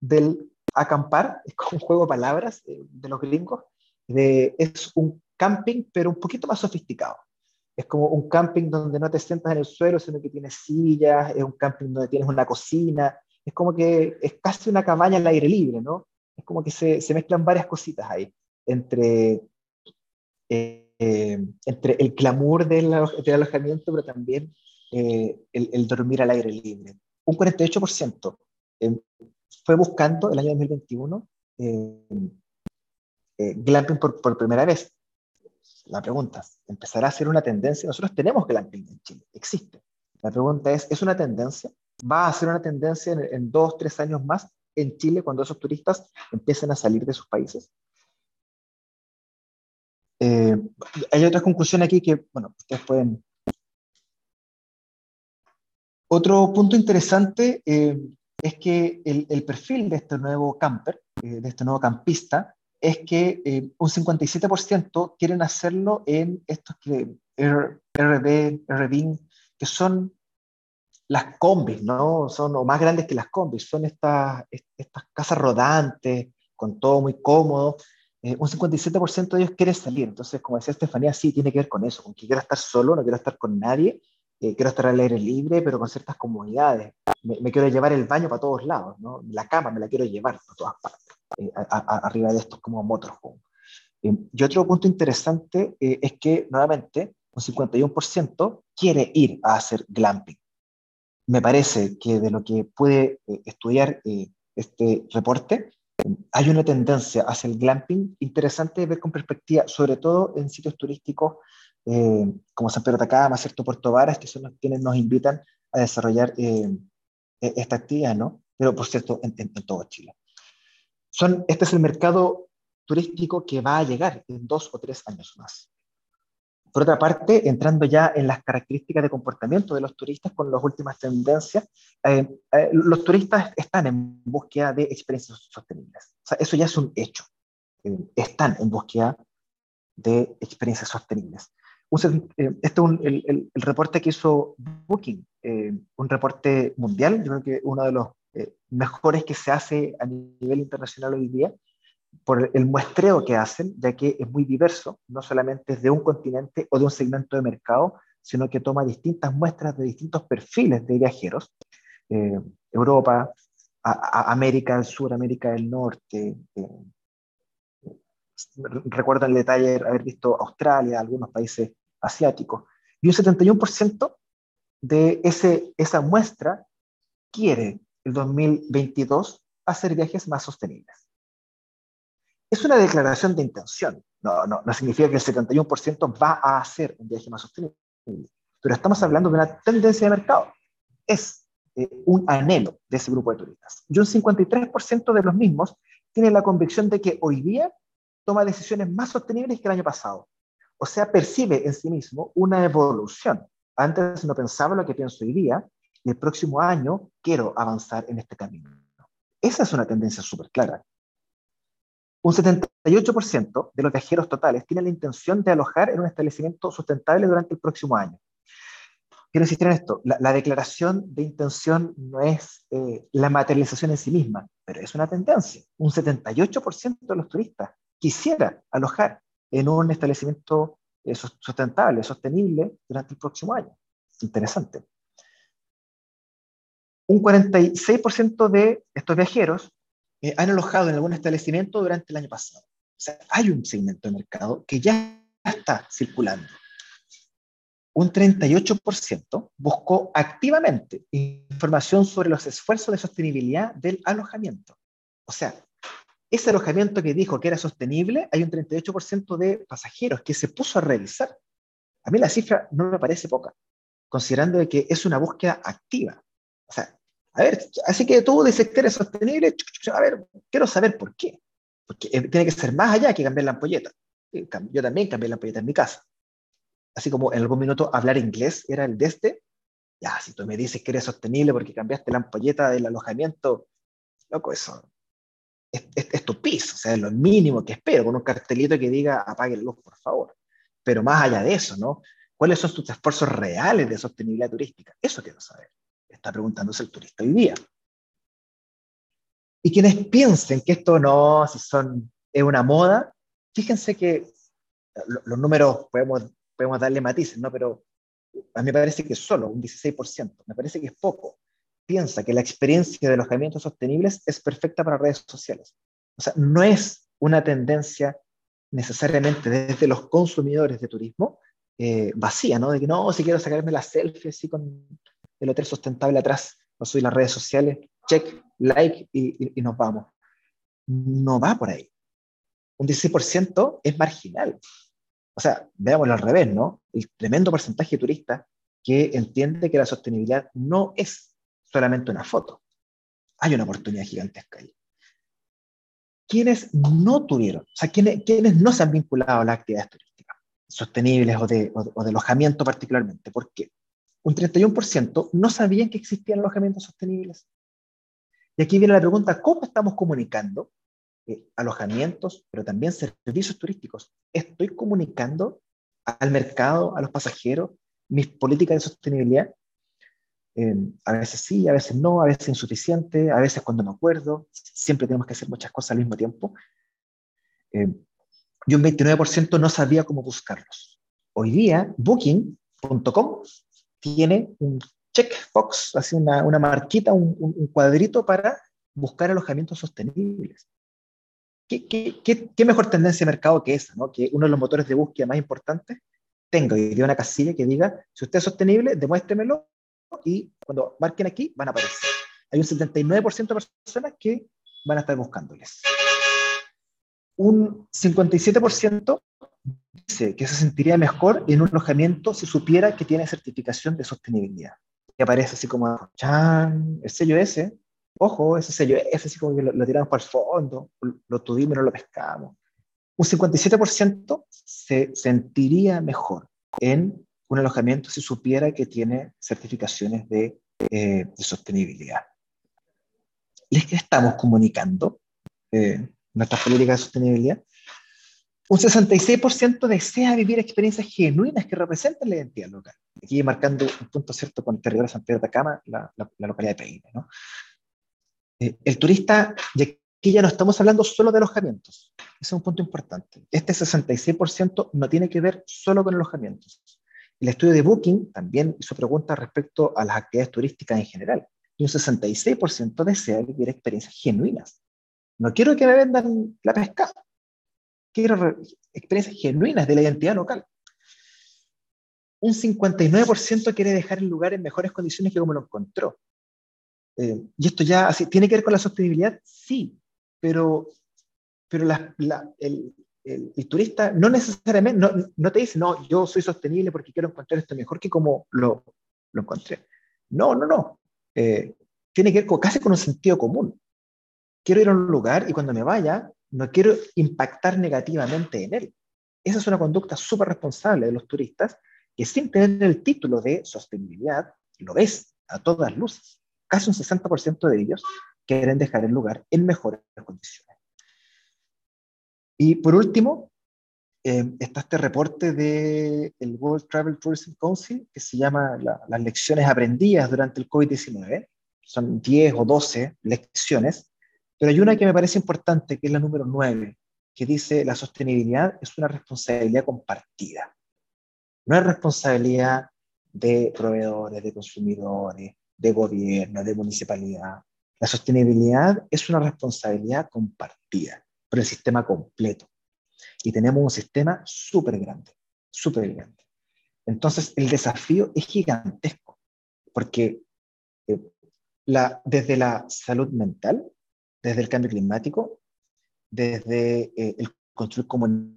del acampar, es como un juego de palabras eh, de los gringos, de, es un camping pero un poquito más sofisticado. Es como un camping donde no te sientas en el suelo, sino que tienes sillas, es un camping donde tienes una cocina, es como que es casi una cabaña al aire libre, ¿no? Es como que se, se mezclan varias cositas ahí, entre, eh, entre el clamor del, del, alojamiento, pero también eh, el, el, dormir al aire libre. Un 48% eh, fue buscando el año 2021 glamping por, por primera vez. La pregunta, ¿empezará a ser una tendencia? Nosotros tenemos glamping en Chile, existe. La pregunta es, ¿es una tendencia? Va a ser una tendencia en, dos, tres años más en Chile cuando esos turistas empiecen a salir de sus países. Eh, hay otra conclusión aquí que, bueno, ustedes pueden... Otro punto interesante eh, es que el, perfil de este nuevo camper, eh, de este nuevo campista, es que un 57% quieren hacerlo en estos que RB, RB, que son las combis, ¿no? Son o más grandes que las combis, son estas, casas rodantes, con todo muy cómodo. Eh, un 57% de ellos quiere salir. Entonces, como decía Estefanía, sí tiene que ver con eso, con que quiero estar solo, no quiero estar con nadie, eh, quiero estar al aire libre, pero con ciertas comodidades. Me, quiero llevar el baño para todos lados, ¿no? La cama me la quiero llevar para todas partes, eh, arriba de estos como motorhome. y otro punto interesante es que, nuevamente, un 51% quiere ir a hacer glamping. Me parece que de lo que puede eh, estudiar eh, este reporte, hay una tendencia hacia el glamping interesante de ver con perspectiva, sobre todo en sitios turísticos como San Pedro de Atacama, cierto Puerto Varas, que son quienes nos invitan a desarrollar e-, esta actividad, ¿no? Pero por cierto, en, en, todo Chile. Son, este es el mercado turístico que va a llegar en dos o tres años más. Por otra parte, entrando ya en las características de comportamiento de los turistas con las últimas tendencias, eh, eh, los turistas están en búsqueda de experiencias sostenibles. O sea, eso ya es un hecho. Eh, están en búsqueda de experiencias sostenibles. este es el, reporte que hizo Booking, un reporte mundial, yo creo que uno de los mejores que se hace a nivel internacional hoy día, por el muestreo que hacen, ya que es muy diverso, no solamente de un continente o de un segmento de mercado, sino que toma distintas muestras de distintos perfiles de viajeros. Eh, Europa, América del Sur, América del Norte. Eh, recuerdo el detalle haber visto Australia, algunos países asiáticos. Y un 71% de esa muestra quiere el 2022 hacer viajes más sostenibles es una declaración de intención. No, no, no significa que el 71% va a hacer un viaje más sostenible, pero estamos hablando de una tendencia de mercado. Es eh, un anhelo de ese grupo de turistas. Y un 53% de los mismos tiene la convicción de que hoy día toma decisiones más sostenibles que el año pasado. O sea, percibe en sí mismo una evolución. Antes no pensaba lo que pienso hoy día y el próximo año quiero avanzar en este camino. Esa es una tendencia súper clara. Un 78% de los viajeros totales tienen la intención de alojar en un establecimiento sustentable durante el próximo año. Quiero insistir en esto, la, declaración de intención no es eh, la materialización en sí misma, pero es una tendencia. Un 78% de los turistas quisiera alojar en un establecimiento eh, sustentable, sostenible durante el próximo año. Interesante. Un 46% de estos viajeros eh, han alojado en algún establecimiento durante el año pasado. O sea, hay un segmento de mercado que ya está circulando. Un 38% buscó activamente información sobre los esfuerzos de sostenibilidad del alojamiento. O sea, ese alojamiento que dijo que era sostenible, hay un 38% de pasajeros que se puso a revisar. A mí la cifra no me parece poca, considerando que es una búsqueda activa. O sea, a ver, así que tú dices que eres sostenible, a ver, quiero saber por qué. Porque eh, tiene que ser más allá que cambiar la ampolleta. Eh, yo también cambié la ampolleta en mi casa. Así como en algún minuto hablar inglés era el desde, ya, si tú me dices que eres sostenible porque cambiaste la ampolleta del alojamiento, loco, eso es, es, tu piso, o sea, es lo mínimo que espero, con un cartelito que diga apague la luz, por favor. Pero más allá de eso, ¿no? ¿Cuáles son tus esfuerzos reales de sostenibilidad turística? Eso quiero saber está preguntándose el turista hoy día. Y quienes piensen que esto no, si son, es una moda, fíjense que los números podemos, podemos darle matices, ¿no? Pero a mí me parece que solo un 16%, me parece que es poco. Piensa que la experiencia de alojamientos sostenibles es perfecta para redes sociales. O sea, no es una tendencia necesariamente desde los consumidores de turismo eh, vacía, ¿no? De que no, si quiero sacarme la selfie así con, el hotel sustentable atrás, no soy las redes sociales, check, like y, nos vamos. No va por ahí. Un 16% es marginal. O sea, veámoslo al revés, ¿no? El tremendo porcentaje de turistas que entiende que la sostenibilidad no es solamente una foto. Hay una oportunidad gigantesca ahí. ¿Quiénes no tuvieron? O sea, ¿quiénes, ¿quiénes, no se han vinculado a las actividades turísticas sostenibles o de, o de alojamiento particularmente? ¿Por qué? Un 31% no sabían que existían alojamientos sostenibles. Y aquí viene la pregunta, ¿cómo estamos comunicando eh, alojamientos, pero también servicios turísticos? ¿Estoy comunicando al mercado, a los pasajeros, mis políticas de sostenibilidad? Eh, a veces sí, a veces no, a veces insuficiente, a veces cuando no acuerdo, siempre tenemos que hacer muchas cosas al mismo tiempo. Eh, y un 29% no sabía cómo buscarlos. Hoy día, Booking.com tiene un checkbox, así una, una marquita, un, cuadrito para buscar alojamientos sostenibles. ¿Qué, qué, qué, mejor tendencia de mercado que esa? ¿no? Que uno de los motores de búsqueda más importantes tenga y una casilla que diga, si usted es sostenible, demuéstremelo y cuando marquen aquí van a aparecer. Hay un 79% de personas que van a estar buscándoles. Un 57% dice que se sentiría mejor en un alojamiento si supiera que tiene certificación de sostenibilidad. Y aparece así como, chan, el sello ese, ojo, ese sello ese, así como que lo, tiramos para el fondo, lo tuvimos no lo pescamos. Un 57% se sentiría mejor en un alojamiento si supiera que tiene certificaciones de, eh, de sostenibilidad. ¿Les que estamos comunicando eh, nuestras políticas de sostenibilidad? Un 66% desea vivir experiencias genuinas que representen la identidad local. Aquí marcando un punto cierto con el territorio de Santiago de Atacama, la, la, localidad de Peine. Eh, el turista, y aquí ya no estamos hablando solo de alojamientos, ese es un punto importante. Este 66% no tiene que ver solo con alojamientos. El estudio de Booking también hizo preguntas respecto a las actividades turísticas en general. Y un 66% desea vivir experiencias genuinas. No quiero que me vendan la pesca, quiero experiencias genuinas de la identidad local. Un 59% quiere dejar el lugar en mejores condiciones que como lo encontró. Eh, y esto ya tiene que ver con la sostenibilidad, sí, pero, pero el, turista no necesariamente, no, te dice, no, yo soy sostenible porque quiero encontrar esto mejor que como lo, lo encontré. No, no, no. Eh, tiene que ver casi con un sentido común. Quiero ir a un lugar y cuando me vaya, no quiero impactar negativamente en él. Esa es una conducta súper responsable de los turistas que sin tener el título de sostenibilidad, lo ves a todas luces. Casi un 60% de ellos quieren dejar el lugar en mejores condiciones. Y por último, eh, está este reporte del el World Travel Tourism Council que se llama las lecciones aprendidas durante el COVID-19. Son 10 o 12 lecciones pero hay una que me parece importante, que es la número 9, que dice la sostenibilidad es una responsabilidad compartida. No es responsabilidad de proveedores, de consumidores, de gobierno, de municipalidad. La sostenibilidad es una responsabilidad compartida por el sistema completo. Y tenemos un sistema súper grande, súper grande. Entonces, el desafío es gigantesco, porque eh, la, desde la salud mental desde el cambio climático, desde eh, el construir comunidades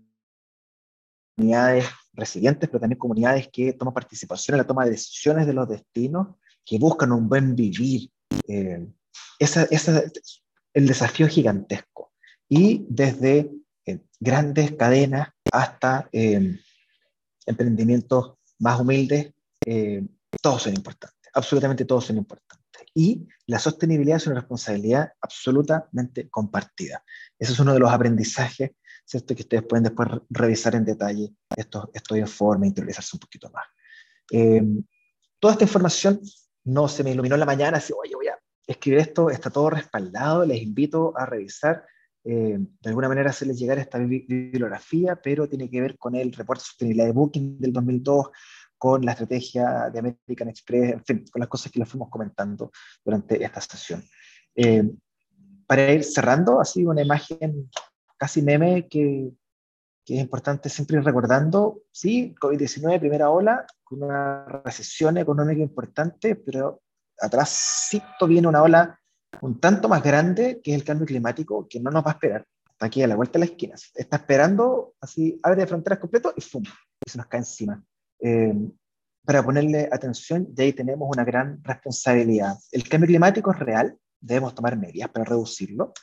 resilientes, pero también comunidades que toman participación en la toma de decisiones de los destinos, que buscan un buen vivir. Eh, esa, esa, el desafío es gigantesco. Y desde eh, grandes cadenas hasta emprendimientos más humildes, todos son importantes, absolutamente todos son importantes y la sostenibilidad es una responsabilidad absolutamente compartida. Ese es uno de los aprendizajes, ¿cierto? Que ustedes pueden después revisar en detalle estos, estos informes, interiorizarse un poquito más. Eh, toda esta información no se me iluminó en la mañana, así, oye, voy a escribir esto, está todo respaldado, les invito a revisar, eh, de alguna manera hacerles llegar esta bibliografía, pero tiene que ver con el reporte de sostenibilidad de Booking del 2002, con la estrategia de American Express, en fin, con las cosas que les fuimos comentando durante esta sesión. Eh, para ir cerrando, así una imagen casi meme que, que es importante siempre ir recordando, sí, COVID-19, primera ola, con una recesión económica importante, pero atrás viene una ola un tanto más grande, que es el cambio climático, que no nos va a esperar. Está aquí a la vuelta de la esquina. Está esperando, así, abre de fronteras completo y ¡fum! Y se nos cae encima. Eh, para ponerle atención, de ahí tenemos una gran responsabilidad. El cambio climático es real, debemos tomar medidas para reducirlo.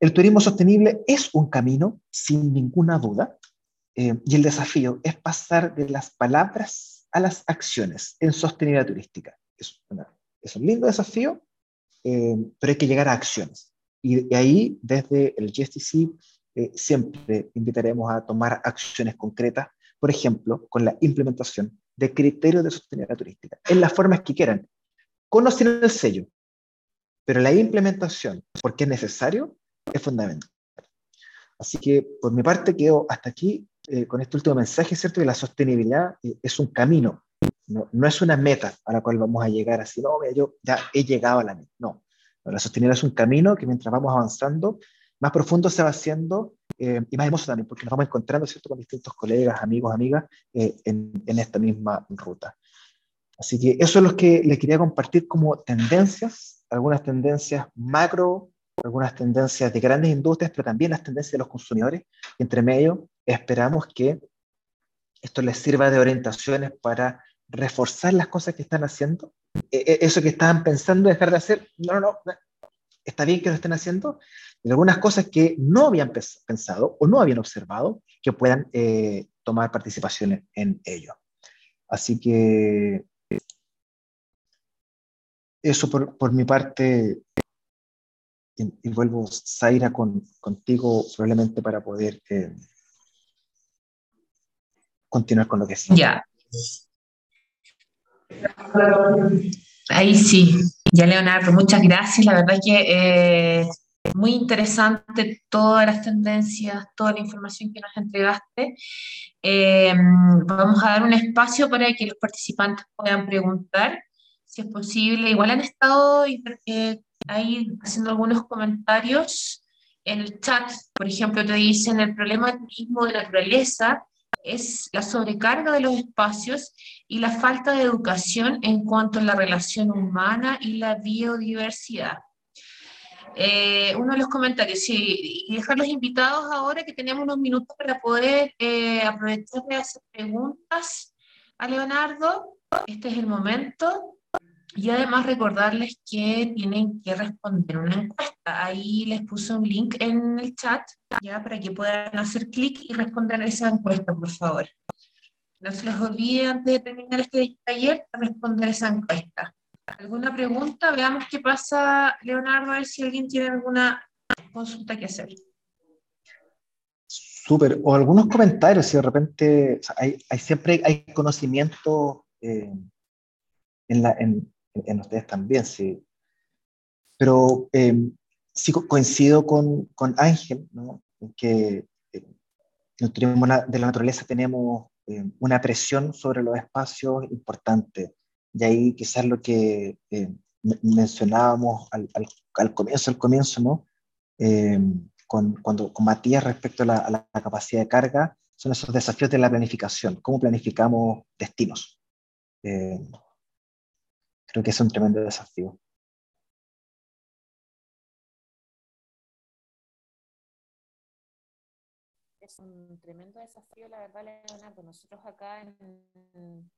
El turismo sostenible es un camino, sin ninguna duda, eh, y el desafío es pasar de las palabras a las acciones en sostenibilidad turística. Es, es un lindo desafío, eh, pero hay que llegar a acciones. Y, ahí, desde el GSTC, siempre invitaremos a tomar acciones concretas por ejemplo, con la implementación de criterios de sostenibilidad turística, en las formas que quieran. Conocen el sello, pero la implementación, porque es necesario, es fundamental. Así que, por mi parte, quedo hasta aquí eh, con este último mensaje, ¿cierto? Que la sostenibilidad eh, es un camino, no, no, es una meta a la cual vamos a llegar así, no, yo ya he llegado a la meta. No, la sostenibilidad es un camino que mientras vamos avanzando, más profundo se va haciendo eh, y más hermoso también, porque nos vamos encontrando ¿cierto? con distintos colegas, amigos, amigas eh, en, en, esta misma ruta. Así que eso es lo que les quería compartir como tendencias, algunas tendencias macro, algunas tendencias de grandes industrias, pero también las tendencias de los consumidores. Y entre medio, esperamos que esto les sirva de orientaciones para reforzar las cosas que están haciendo. E, e, eso que estaban pensando dejar de hacer, no, no, no, está bien que lo estén haciendo. Y algunas cosas que no habían pensado o no habían observado, que puedan eh, tomar participación en ello. Así que eso por, por mi parte, y, vuelvo, Zaira, con, contigo probablemente para poder eh, continuar con lo que sí. Ya. Ahí sí. Ya, Leonardo, muchas gracias. La verdad que eh, muy interesante todas las tendencias, toda la información que nos entregaste. Eh, vamos a dar un espacio para que los participantes puedan preguntar si es posible. Igual han estado ahí haciendo algunos comentarios en el chat. Por ejemplo, te dicen el problema del turismo de naturaleza es la sobrecarga de los espacios y la falta de educación en cuanto a la relación humana y la biodiversidad. Eh, uno de los comentarios, sí, y dejar los invitados ahora que tenemos unos minutos para poder eh, aprovechar de hacer preguntas a Leonardo. Este es el momento. Y además recordarles que tienen que responder una encuesta. Ahí les puse un link en el chat ya para que puedan hacer clic y responder esa encuesta, por favor. No se les olvide antes de terminar este taller responder esa encuesta. ¿Alguna pregunta? Veamos qué pasa, Leonardo, a ver si alguien tiene alguna consulta que hacer. Súper. O algunos comentarios, si de repente hay, siempre hay conocimiento eh, en, la, en, en ustedes también, sí. Pero eh, sí coincido con, con Ángel, ¿no? que eh, de la naturaleza tenemos eh, una presión sobre los espacios importante. Y ahí quizás lo que mencionábamos al, al, al, comienzo, al comienzo, ¿no? con, cuando, con Matías respecto a la, a la, capacidad de carga, son esos desafíos de la planificación, cómo planificamos destinos. Creo que es un tremendo desafío. Es un tremendo desafío, la verdad, Leonardo. Nosotros acá en,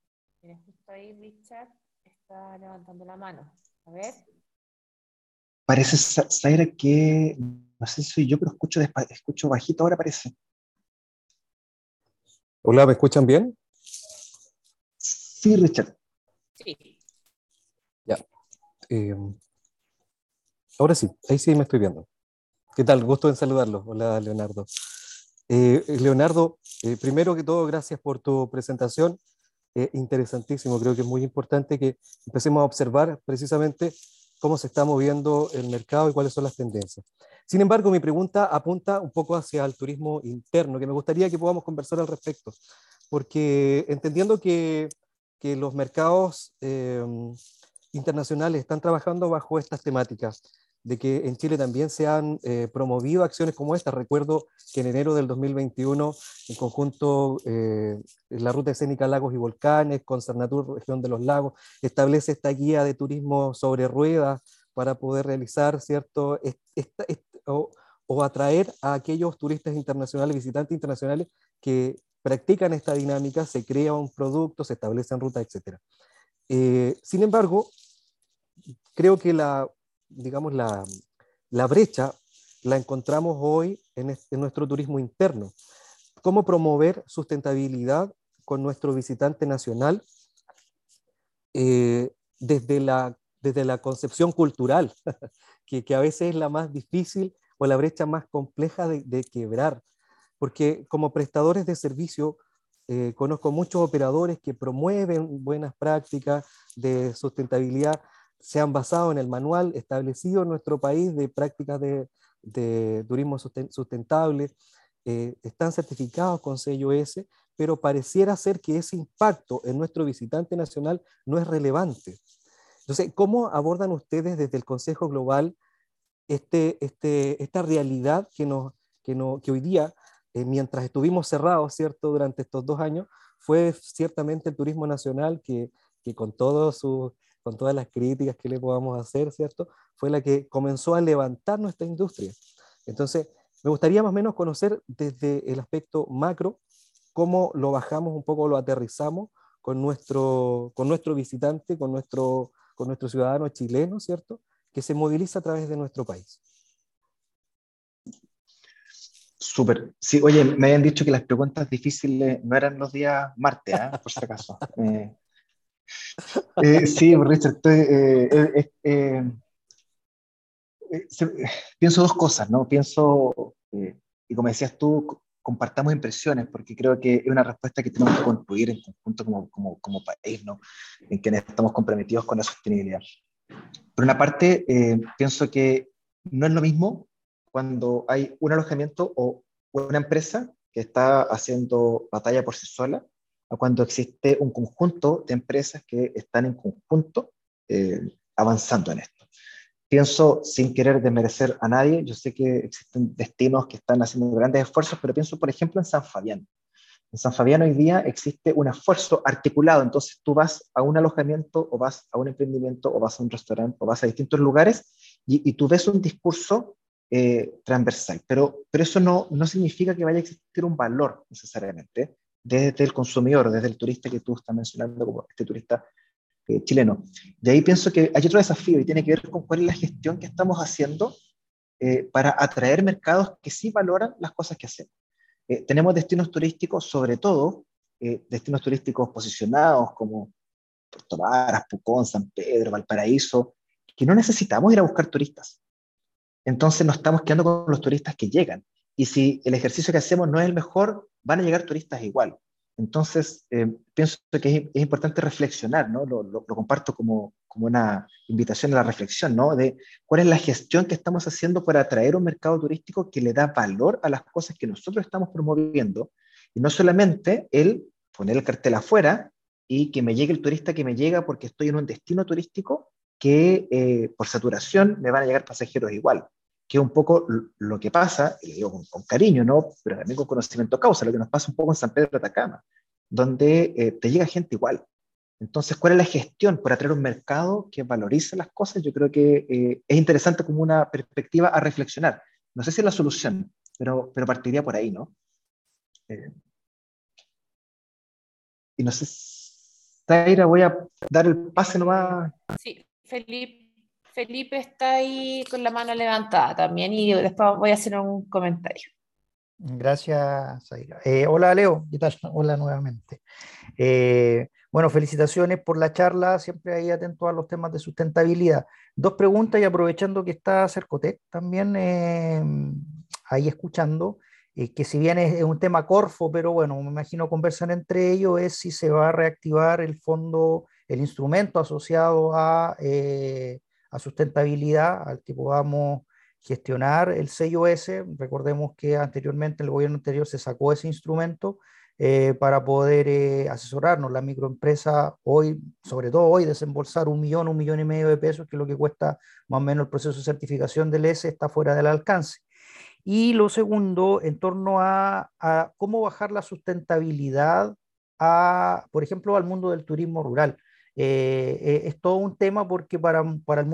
en justo ahí Richard está levantando la mano. A ver. Parece, Zaira, que no sé si soy yo, pero escucho, escucho bajito ahora, parece. Hola, ¿me escuchan bien? Sí, Richard. Sí. Eh, ahora sí, ahí sí me estoy viendo. ¿Qué tal? Gusto en saludarlo. Hola, Leonardo. Eh, Leonardo, eh, primero que todo, gracias por tu presentación. Interesantísimo. Creo que es muy importante que empecemos a observar precisamente cómo se está moviendo el mercado y cuáles son las tendencias. Sin embargo, mi pregunta apunta un poco hacia el turismo interno, que me gustaría que podamos conversar al respecto, porque entendiendo que, que los mercados internacionales están trabajando bajo estas temáticas, de que en Chile también se han eh, promovido acciones como esta. Recuerdo que en enero del 2021, en conjunto, eh, la Ruta Escénica Lagos y Volcanes, con Cernatur, Región de los Lagos, establece esta guía de turismo sobre ruedas para poder realizar, ¿cierto?, o, o, atraer a aquellos turistas internacionales, visitantes internacionales que practican esta dinámica, se crea un producto, se establecen rutas, etc. Eh, sin embargo, creo que la, digamos, la, la brecha la encontramos hoy en, nuestro turismo interno. ¿Cómo promover sustentabilidad con nuestro visitante nacional eh, desde, la, desde la concepción cultural, que, a veces es la más difícil o la brecha más compleja de, de quebrar? Porque como prestadores de servicio, eh, conozco muchos operadores que promueven buenas prácticas de sustentabilidad, se han basado en el manual establecido en nuestro país de prácticas de, turismo sustentable, eh, están certificados con sello S, pero pareciera ser que ese impacto en nuestro visitante nacional no es relevante. Entonces, ¿cómo abordan ustedes desde el Consejo Global este, este, esta realidad que, nos, que, no, que hoy día eh, mientras estuvimos cerrados, ¿cierto?, durante estos dos años, fue ciertamente el turismo nacional que, que con, todo su, con todas las críticas que le podamos hacer, ¿cierto? Fue la que comenzó a levantar nuestra industria. Entonces, me gustaría más o menos conocer desde el aspecto macro cómo lo bajamos un poco, lo aterrizamos con nuestro, con nuestro visitante, con nuestro, con nuestro ciudadano chileno, ¿cierto? Que se moviliza a través de nuestro país. Súper. Sí, oye, me habían dicho que las preguntas difíciles no eran los días martes, ¿eh? por si acaso. Eh, eh, sí, Richard, pienso dos cosas, ¿no? Pienso, y como decías tú, compartamos impresiones, porque creo que es una respuesta que tenemos que construir en conjunto como, como, como país, ¿no? En quienes estamos comprometidos con la sostenibilidad. Por una parte, pienso que no es lo mismo cuando hay un alojamiento o una empresa que está haciendo batalla por sí sola, a cuando existe un conjunto de empresas que están en conjunto eh, avanzando en esto. Pienso, sin querer desmerecer a nadie, yo sé que existen destinos que están haciendo grandes esfuerzos, pero pienso, por ejemplo, en San Fabián. En San Fabián hoy día existe un esfuerzo articulado, entonces tú vas a un alojamiento o vas a un emprendimiento o vas a un restaurante o vas a distintos lugares y, tú ves un discurso eh, transversal. Pero, pero eso no, no significa que vaya a existir un valor necesariamente desde el consumidor, desde el turista que tú estás mencionando como este turista eh, chileno. De ahí pienso que hay otro desafío y tiene que ver con cuál es la gestión que estamos haciendo eh, para atraer mercados que sí valoran las cosas que hacemos. tenemos destinos turísticos, sobre todo destinos turísticos posicionados como Puerto Varas, Pucón, San Pedro, Valparaíso, que no necesitamos ir a buscar turistas entonces nos estamos quedando con los turistas que llegan. Y si el ejercicio que hacemos no es el mejor, van a llegar turistas igual. Entonces, eh, pienso que es, importante reflexionar, ¿no? Lo, comparto como, como, una invitación a la reflexión, ¿no? De cuál es la gestión que estamos haciendo para atraer un mercado turístico que le da valor a las cosas que nosotros estamos promoviendo, y no solamente el poner el cartel afuera y que me llegue el turista que me llega porque estoy en un destino turístico que eh, por saturación me van a llegar pasajeros igual, que un poco lo que pasa, y lo digo con, cariño, ¿no? pero también con conocimiento causa, lo que nos pasa un poco en San Pedro de Atacama, donde eh, te llega gente igual. Entonces, ¿cuál es la gestión por atraer un mercado que valorice las cosas? Yo creo que eh, es interesante como una perspectiva a reflexionar. No sé si es la solución, pero, pero partiría por ahí, ¿no? y no sé, Taira, voy a dar el pase nomás. Sí, Felipe, Felipe está ahí con la mano levantada también y después voy a hacer un comentario. Gracias, Zaira. Eh, hola, Leo. Hola nuevamente. Eh, bueno, felicitaciones por la charla, siempre ahí atento a los temas de sustentabilidad. Dos preguntas y aprovechando que está Cercotec también eh, ahí escuchando, que si bien es, un tema corfo, pero bueno, me imagino conversan entre ellos, es si se va a reactivar el fondo el instrumento asociado a, eh, a sustentabilidad, al que podamos gestionar el sello S. Recordemos que anteriormente, el gobierno anterior se sacó ese instrumento eh, para poder eh, asesorarnos. La microempresa hoy, sobre todo hoy, desembolsar un millón, un millón y medio de pesos, que es lo que cuesta más o menos el proceso de certificación del S, está fuera del alcance. Y lo segundo, en torno a, a cómo bajar la sustentabilidad, a, por ejemplo, al mundo del turismo rural. Eh, eh, es todo un tema porque para, para el,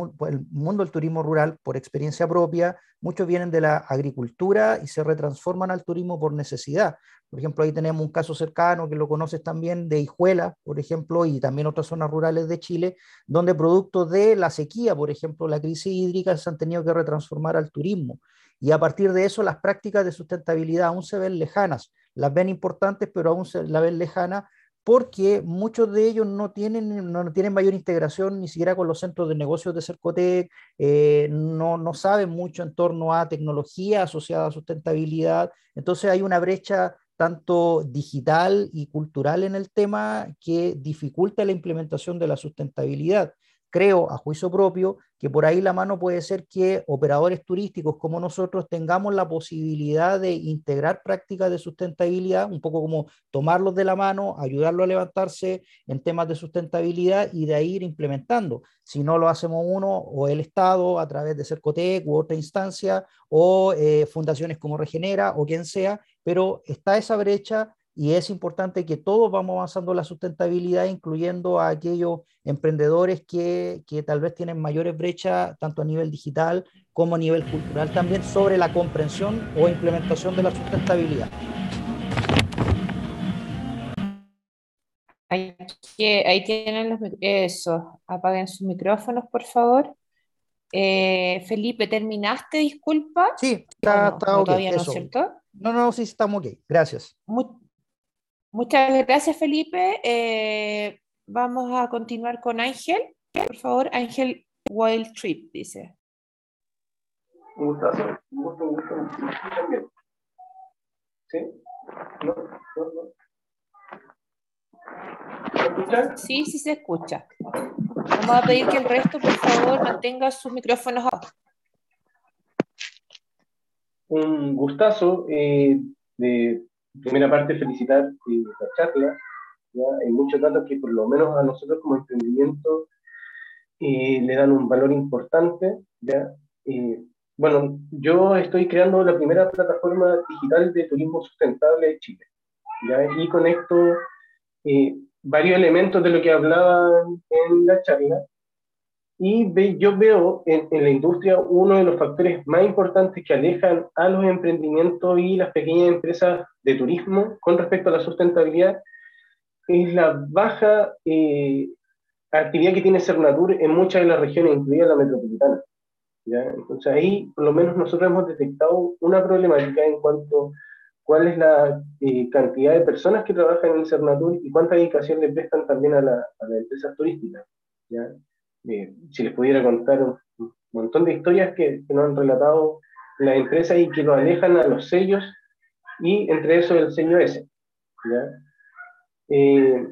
mundo del turismo rural, por experiencia propia, muchos vienen de la agricultura y se retransforman al turismo por necesidad. Por ejemplo, ahí tenemos un caso cercano que lo conoces también de Hijuela, por ejemplo, y también otras zonas rurales de Chile, donde producto de la sequía, por ejemplo, la crisis hídrica, se han tenido que retransformar al turismo. Y a partir de eso, las prácticas de sustentabilidad aún se ven lejanas, las ven importantes, pero aún se la ven lejanas porque muchos de ellos no tienen, no tienen mayor integración ni siquiera con los centros de negocios de Cercotec, eh, no, no saben mucho en torno a tecnología asociada a sustentabilidad, entonces hay una brecha tanto digital y cultural en el tema que dificulta la implementación de la sustentabilidad creo, a juicio propio, que por ahí la mano puede ser que operadores turísticos como nosotros tengamos la posibilidad de integrar prácticas de sustentabilidad, un poco como tomarlos de la mano, ayudarlo a levantarse en temas de sustentabilidad y de ahí ir implementando. Si no lo hacemos uno o el Estado a través de Cercotec u otra instancia o eh, fundaciones como Regenera o quien sea, pero está esa brecha y es importante que todos vamos avanzando en la sustentabilidad, incluyendo a aquellos emprendedores que, que, tal vez tienen mayores brechas, tanto a nivel digital como a nivel cultural también, sobre la comprensión o implementación de la sustentabilidad. Ahí, ahí tienen los eso, apaguen sus micrófonos, por favor. Eh, Felipe, ¿terminaste? Disculpa. Sí, está, no, Todavía no, ¿cierto? No, no, sí, estamos ok. Gracias. Muchas gracias, Felipe. Eh, vamos a continuar con Ángel. Por favor, Ángel Wild Trip, dice. Un gustazo, un gusto, un gusto. También. ¿Sí? ¿No? ¿No? ¿No? ¿Se escucha? Sí, sí se escucha. Vamos a pedir que el resto, por favor, mantenga sus micrófonos abajo. Un gustazo. Eh, de primera parte, felicitar la charla. ¿ya? Hay muchos datos que por lo menos a nosotros como emprendimiento eh, le dan un valor importante. ¿ya? Eh, bueno, yo estoy creando la primera plataforma digital de turismo sustentable de Chile. ¿ya? Y conecto eh, varios elementos de lo que hablaban en la charla. Y ve, yo veo en, en, la industria uno de los factores más importantes que alejan a los emprendimientos y las pequeñas empresas de turismo con respecto a la sustentabilidad es la baja eh, actividad que tiene Cernatur en muchas de las regiones, incluida la metropolitana. ¿ya? Entonces ahí por lo menos nosotros hemos detectado una problemática en cuanto a cuál es la eh, cantidad de personas que trabajan en Cernatur y cuánta dedicación le prestan también a, la, a las empresas turísticas. ¿ya? Si les pudiera contar un, un montón de historias que, que, nos han relatado las empresas y que lo alejan a los sellos y entre eso el sello S. ¿ya? Eh,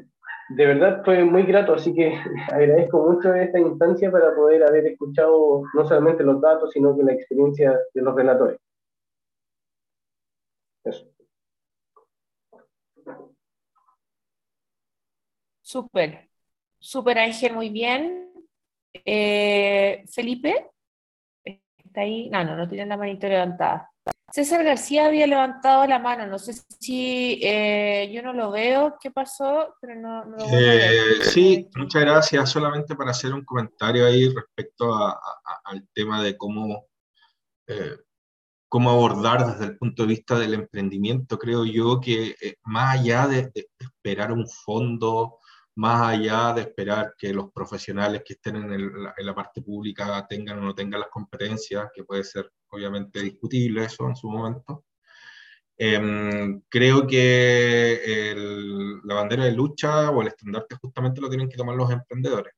de verdad fue muy grato, así que agradezco mucho esta instancia para poder haber escuchado no solamente los datos, sino que la experiencia de los relatores. Eso. Súper, súper Ángel, muy bien. Eh, Felipe, ¿está ahí? No, no, no tiene la manito levantada. César García había levantado la mano, no sé si eh, yo no lo veo, ¿qué pasó? Pero no, no lo eh, sí, muchas gracias. Solamente para hacer un comentario ahí respecto a, a, al tema de cómo, eh, cómo abordar desde el punto de vista del emprendimiento. Creo yo que eh, más allá de, de esperar un fondo más allá de esperar que los profesionales que estén en, el, en, la parte pública tengan o no tengan las competencias, que puede ser obviamente discutible eso en su momento. Eh, creo que el, la bandera de lucha o el estandarte justamente lo tienen que tomar los emprendedores.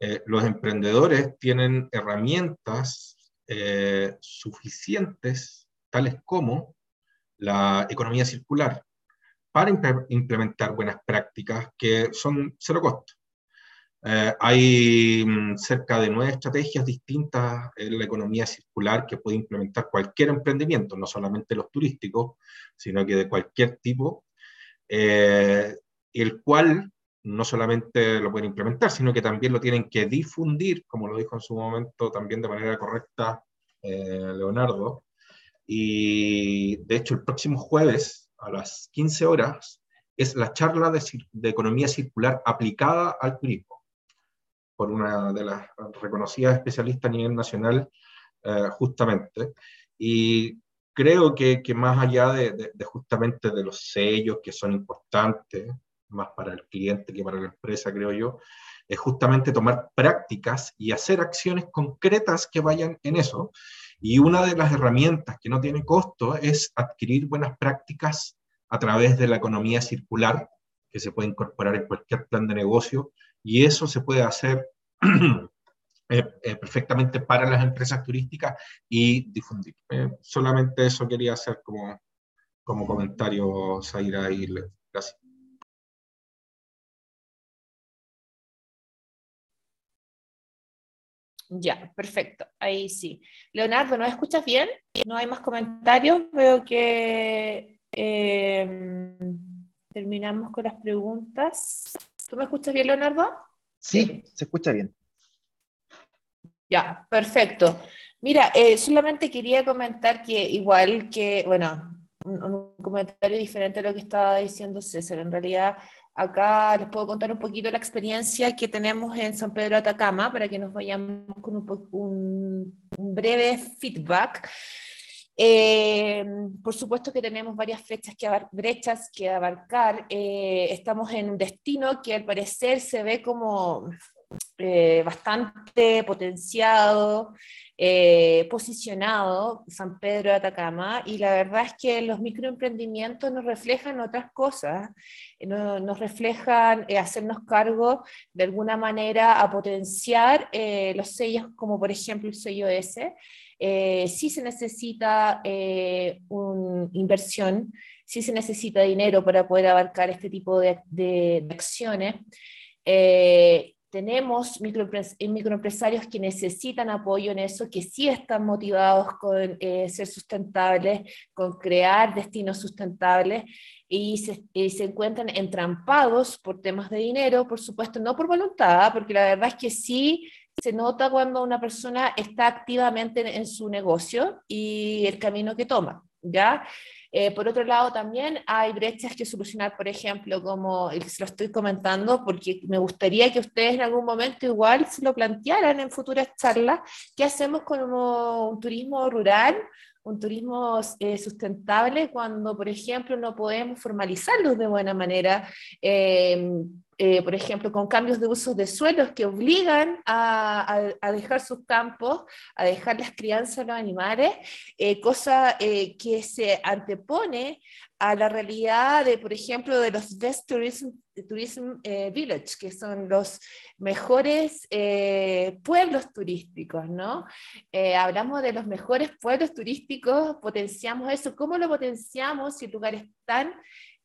Eh, los emprendedores tienen herramientas eh, suficientes, tales como la economía circular, para implementar buenas prácticas que son cero costo. Eh, hay mm, cerca de nueve estrategias distintas en la economía circular que puede implementar cualquier emprendimiento, no solamente los turísticos, sino que de cualquier tipo, eh, el cual no solamente lo pueden implementar, sino que también lo tienen que difundir, como lo dijo en su momento también de manera correcta eh, Leonardo. Y de hecho el próximo jueves a las 15 horas es la charla de, economía circular aplicada al turismo, por una de las reconocidas especialistas a nivel nacional, eh, justamente. Y creo que, más allá de, de, justamente de los sellos que son importantes, más para el cliente que para la empresa, creo yo, es justamente tomar prácticas y hacer acciones concretas que vayan en eso. Y una de las herramientas que no tiene costo es adquirir buenas prácticas a través de la economía circular, que se puede incorporar en cualquier plan de negocio, y eso se puede hacer eh, eh, perfectamente para las empresas turísticas y difundir. Eh, solamente eso quería hacer como, como comentario, Zaira, y gracias. Ya, perfecto. Ahí sí. Leonardo, ¿no escuchas bien? ¿No hay más comentarios? Veo que eh, terminamos con las preguntas. ¿Tú me escuchas bien, Leonardo? Sí, se escucha bien. Ya, perfecto. Mira, eh, solamente quería comentar que igual que, bueno, un, comentario diferente a lo que estaba diciendo César. En realidad, acá les puedo contar un poquito la experiencia que tenemos en San Pedro de Atacama para que nos vayamos con un, breve feedback. Eh, por supuesto que tenemos varias flechas que brechas que abarcar. Eh, estamos en un destino que al parecer se ve como eh, bastante potenciado, posicionado, San Pedro de Atacama, y la verdad es que los microemprendimientos nos reflejan otras cosas, nos reflejan hacernos cargo de alguna manera a potenciar los sellos como por ejemplo el sello S, eh, sí se necesita eh, una inversión, sí se necesita dinero para poder abarcar este tipo de, acciones. Eh, tenemos microempresarios que necesitan apoyo en eso, que sí están motivados con ser sustentables, con crear destinos sustentables y se, y se, encuentran entrampados por temas de dinero, por supuesto, no por voluntad, porque la verdad es que sí se nota cuando una persona está activamente en, su negocio y el camino que toma, ¿ya? Eh, por otro lado, también hay brechas que solucionar, por ejemplo, como se lo estoy comentando, porque me gustaría que ustedes en algún momento igual se lo plantearan en futuras charlas, ¿qué hacemos con un turismo rural un turismo eh, sustentable cuando, por ejemplo, no podemos formalizarlos de buena manera, em, eh, por ejemplo, con cambios de uso de suelos que obligan a, dejar sus campos, a dejar las crianzas a los animales, eh, cosa que se antepone a la realidad de, por ejemplo, de los best tourism, tourism eh, village, que son los mejores eh, pueblos turísticos, ¿no? Eh, hablamos de los mejores pueblos turísticos, potenciamos eso. ¿Cómo lo potenciamos si lugares tan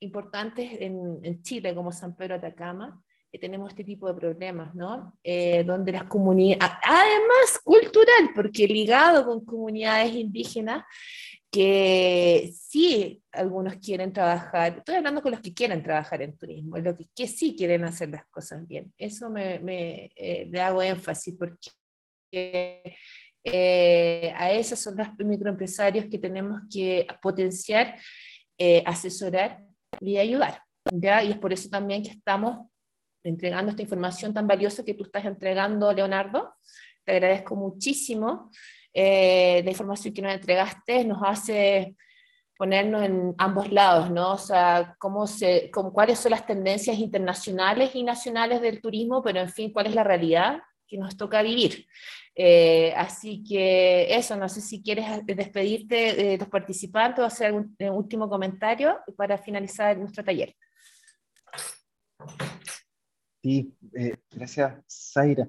importantes en, en Chile como San Pedro de Atacama? tenemos este tipo de problemas, ¿no? donde las comunidades, además cultural, porque ligado con comunidades indígenas, que sí algunos quieren trabajar, estoy hablando con los que quieren trabajar en turismo, los que, que sí quieren hacer las cosas bien. Eso me, me eh, le hago énfasis porque eh, a esos son los microempresarios que tenemos que potenciar, eh, asesorar y ayudar. ¿ya? Y es por eso también que estamos entregando esta información tan valiosa que tú estás entregando, Leonardo. Te agradezco muchísimo. Eh, la información que nos entregaste nos hace ponernos en ambos lados, ¿no? O sea, cómo se, cuáles son las tendencias internacionales y nacionales del turismo, pero en fin, cuál es la realidad que nos toca vivir. Eh, así que eso, no sé si quieres despedirte de los participantes o hacer algún eh, último comentario para finalizar nuestro taller. Sí, gracias, Zaira.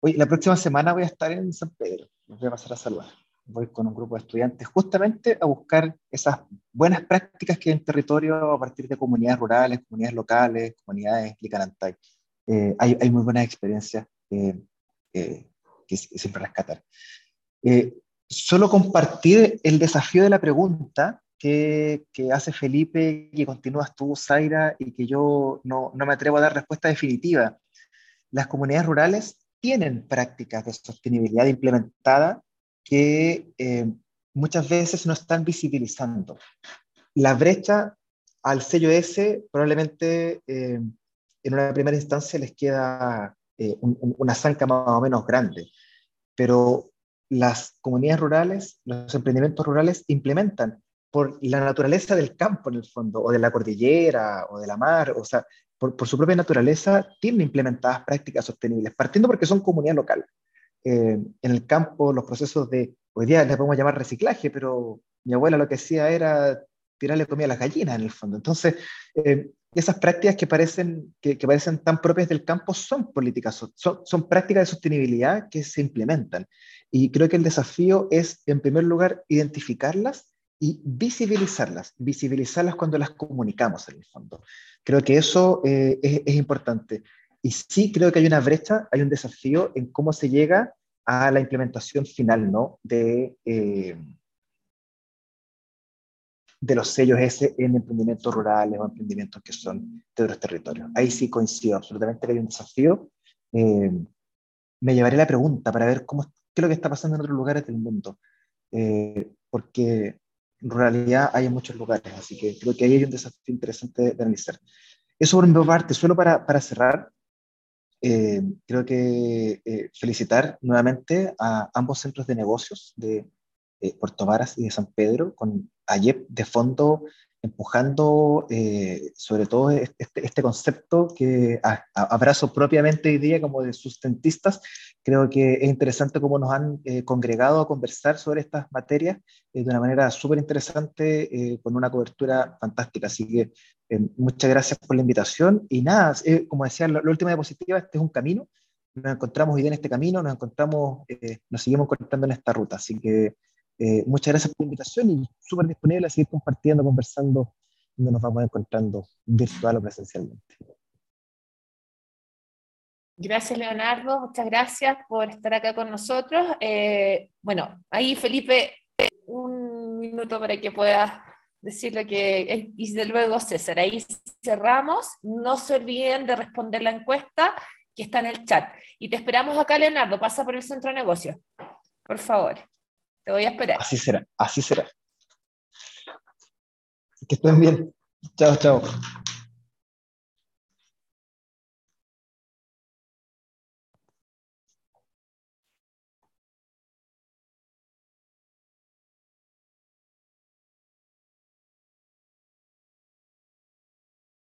Hoy, la próxima semana voy a estar en San Pedro los voy a pasar a saludar. Voy con un grupo de estudiantes justamente a buscar esas buenas prácticas que hay en territorio a partir de comunidades rurales, comunidades locales, comunidades Licanantay. Eh, hay, hay, muy buenas experiencias eh, eh, que siempre rescatar. Eh, solo compartir el desafío de la pregunta que, que, hace Felipe, que continúas tú, Zaira, y que yo no, no me atrevo a dar respuesta definitiva. Las comunidades rurales tienen prácticas de sostenibilidad implementada que eh, muchas veces no están visibilizando. La brecha al sello S probablemente eh, en una primera instancia les queda eh, una zanca más o menos grande, pero las comunidades rurales, los emprendimientos rurales implementan por la naturaleza del campo en el fondo, o de la cordillera, o de la mar, o sea, por, su propia naturaleza, tienen implementadas prácticas sostenibles, partiendo porque son comunidad local. Eh, en el campo, los procesos de, hoy día les podemos llamar reciclaje, pero mi abuela lo que hacía era tirarle comida a las gallinas en el fondo. Entonces, eh, esas prácticas que parecen, que, parecen tan propias del campo son políticas, son, son prácticas de sostenibilidad que se implementan. Y creo que el desafío es, en primer lugar, identificarlas y visibilizarlas, visibilizarlas cuando las comunicamos en el fondo. Creo que eso eh, es, importante. Y sí creo que hay una brecha, hay un desafío en cómo se llega a la implementación final ¿no? de, eh, de los sellos S en emprendimientos rurales o emprendimientos que son de otros territorios. Ahí sí coincido absolutamente que hay un desafío. Eh, me llevaré la pregunta para ver cómo, qué es lo que está pasando en otros lugares del mundo. porque ruralidad hay en muchos lugares, así que creo que ahí hay un desafío interesante de, analizar. Eso por mi parte, solo para, para cerrar, eh, creo que eh, felicitar nuevamente a ambos centros de negocios de eh, Puerto Varas y de San Pedro, con AYEP de fondo empujando eh, sobre todo este, este, concepto que abrazo propiamente hoy día como de sustentistas. Creo que es interesante cómo nos han eh, congregado a conversar sobre estas materias de una manera súper interesante, con una cobertura fantástica. Así que muchas gracias por la invitación. Y nada, como decía, la última diapositiva, este es un camino nos encontramos hoy día en este camino, nos encontramos, nos seguimos encontrando en esta ruta. Así que eh, muchas gracias por la invitación y súper disponible a seguir compartiendo, conversando, donde nos vamos encontrando virtual o presencialmente. Gracias, Leonardo. Muchas gracias por estar acá con nosotros. Eh, bueno, ahí Felipe, un minuto para que puedas decir lo que y de luego César. Ahí cerramos. No se olviden de responder la encuesta que está en el chat. Y te esperamos acá, Leonardo. Pasa por el centro de negocios. Por favor. Te voy a esperar. Así será, así será. Que estén bien. Chao, chao.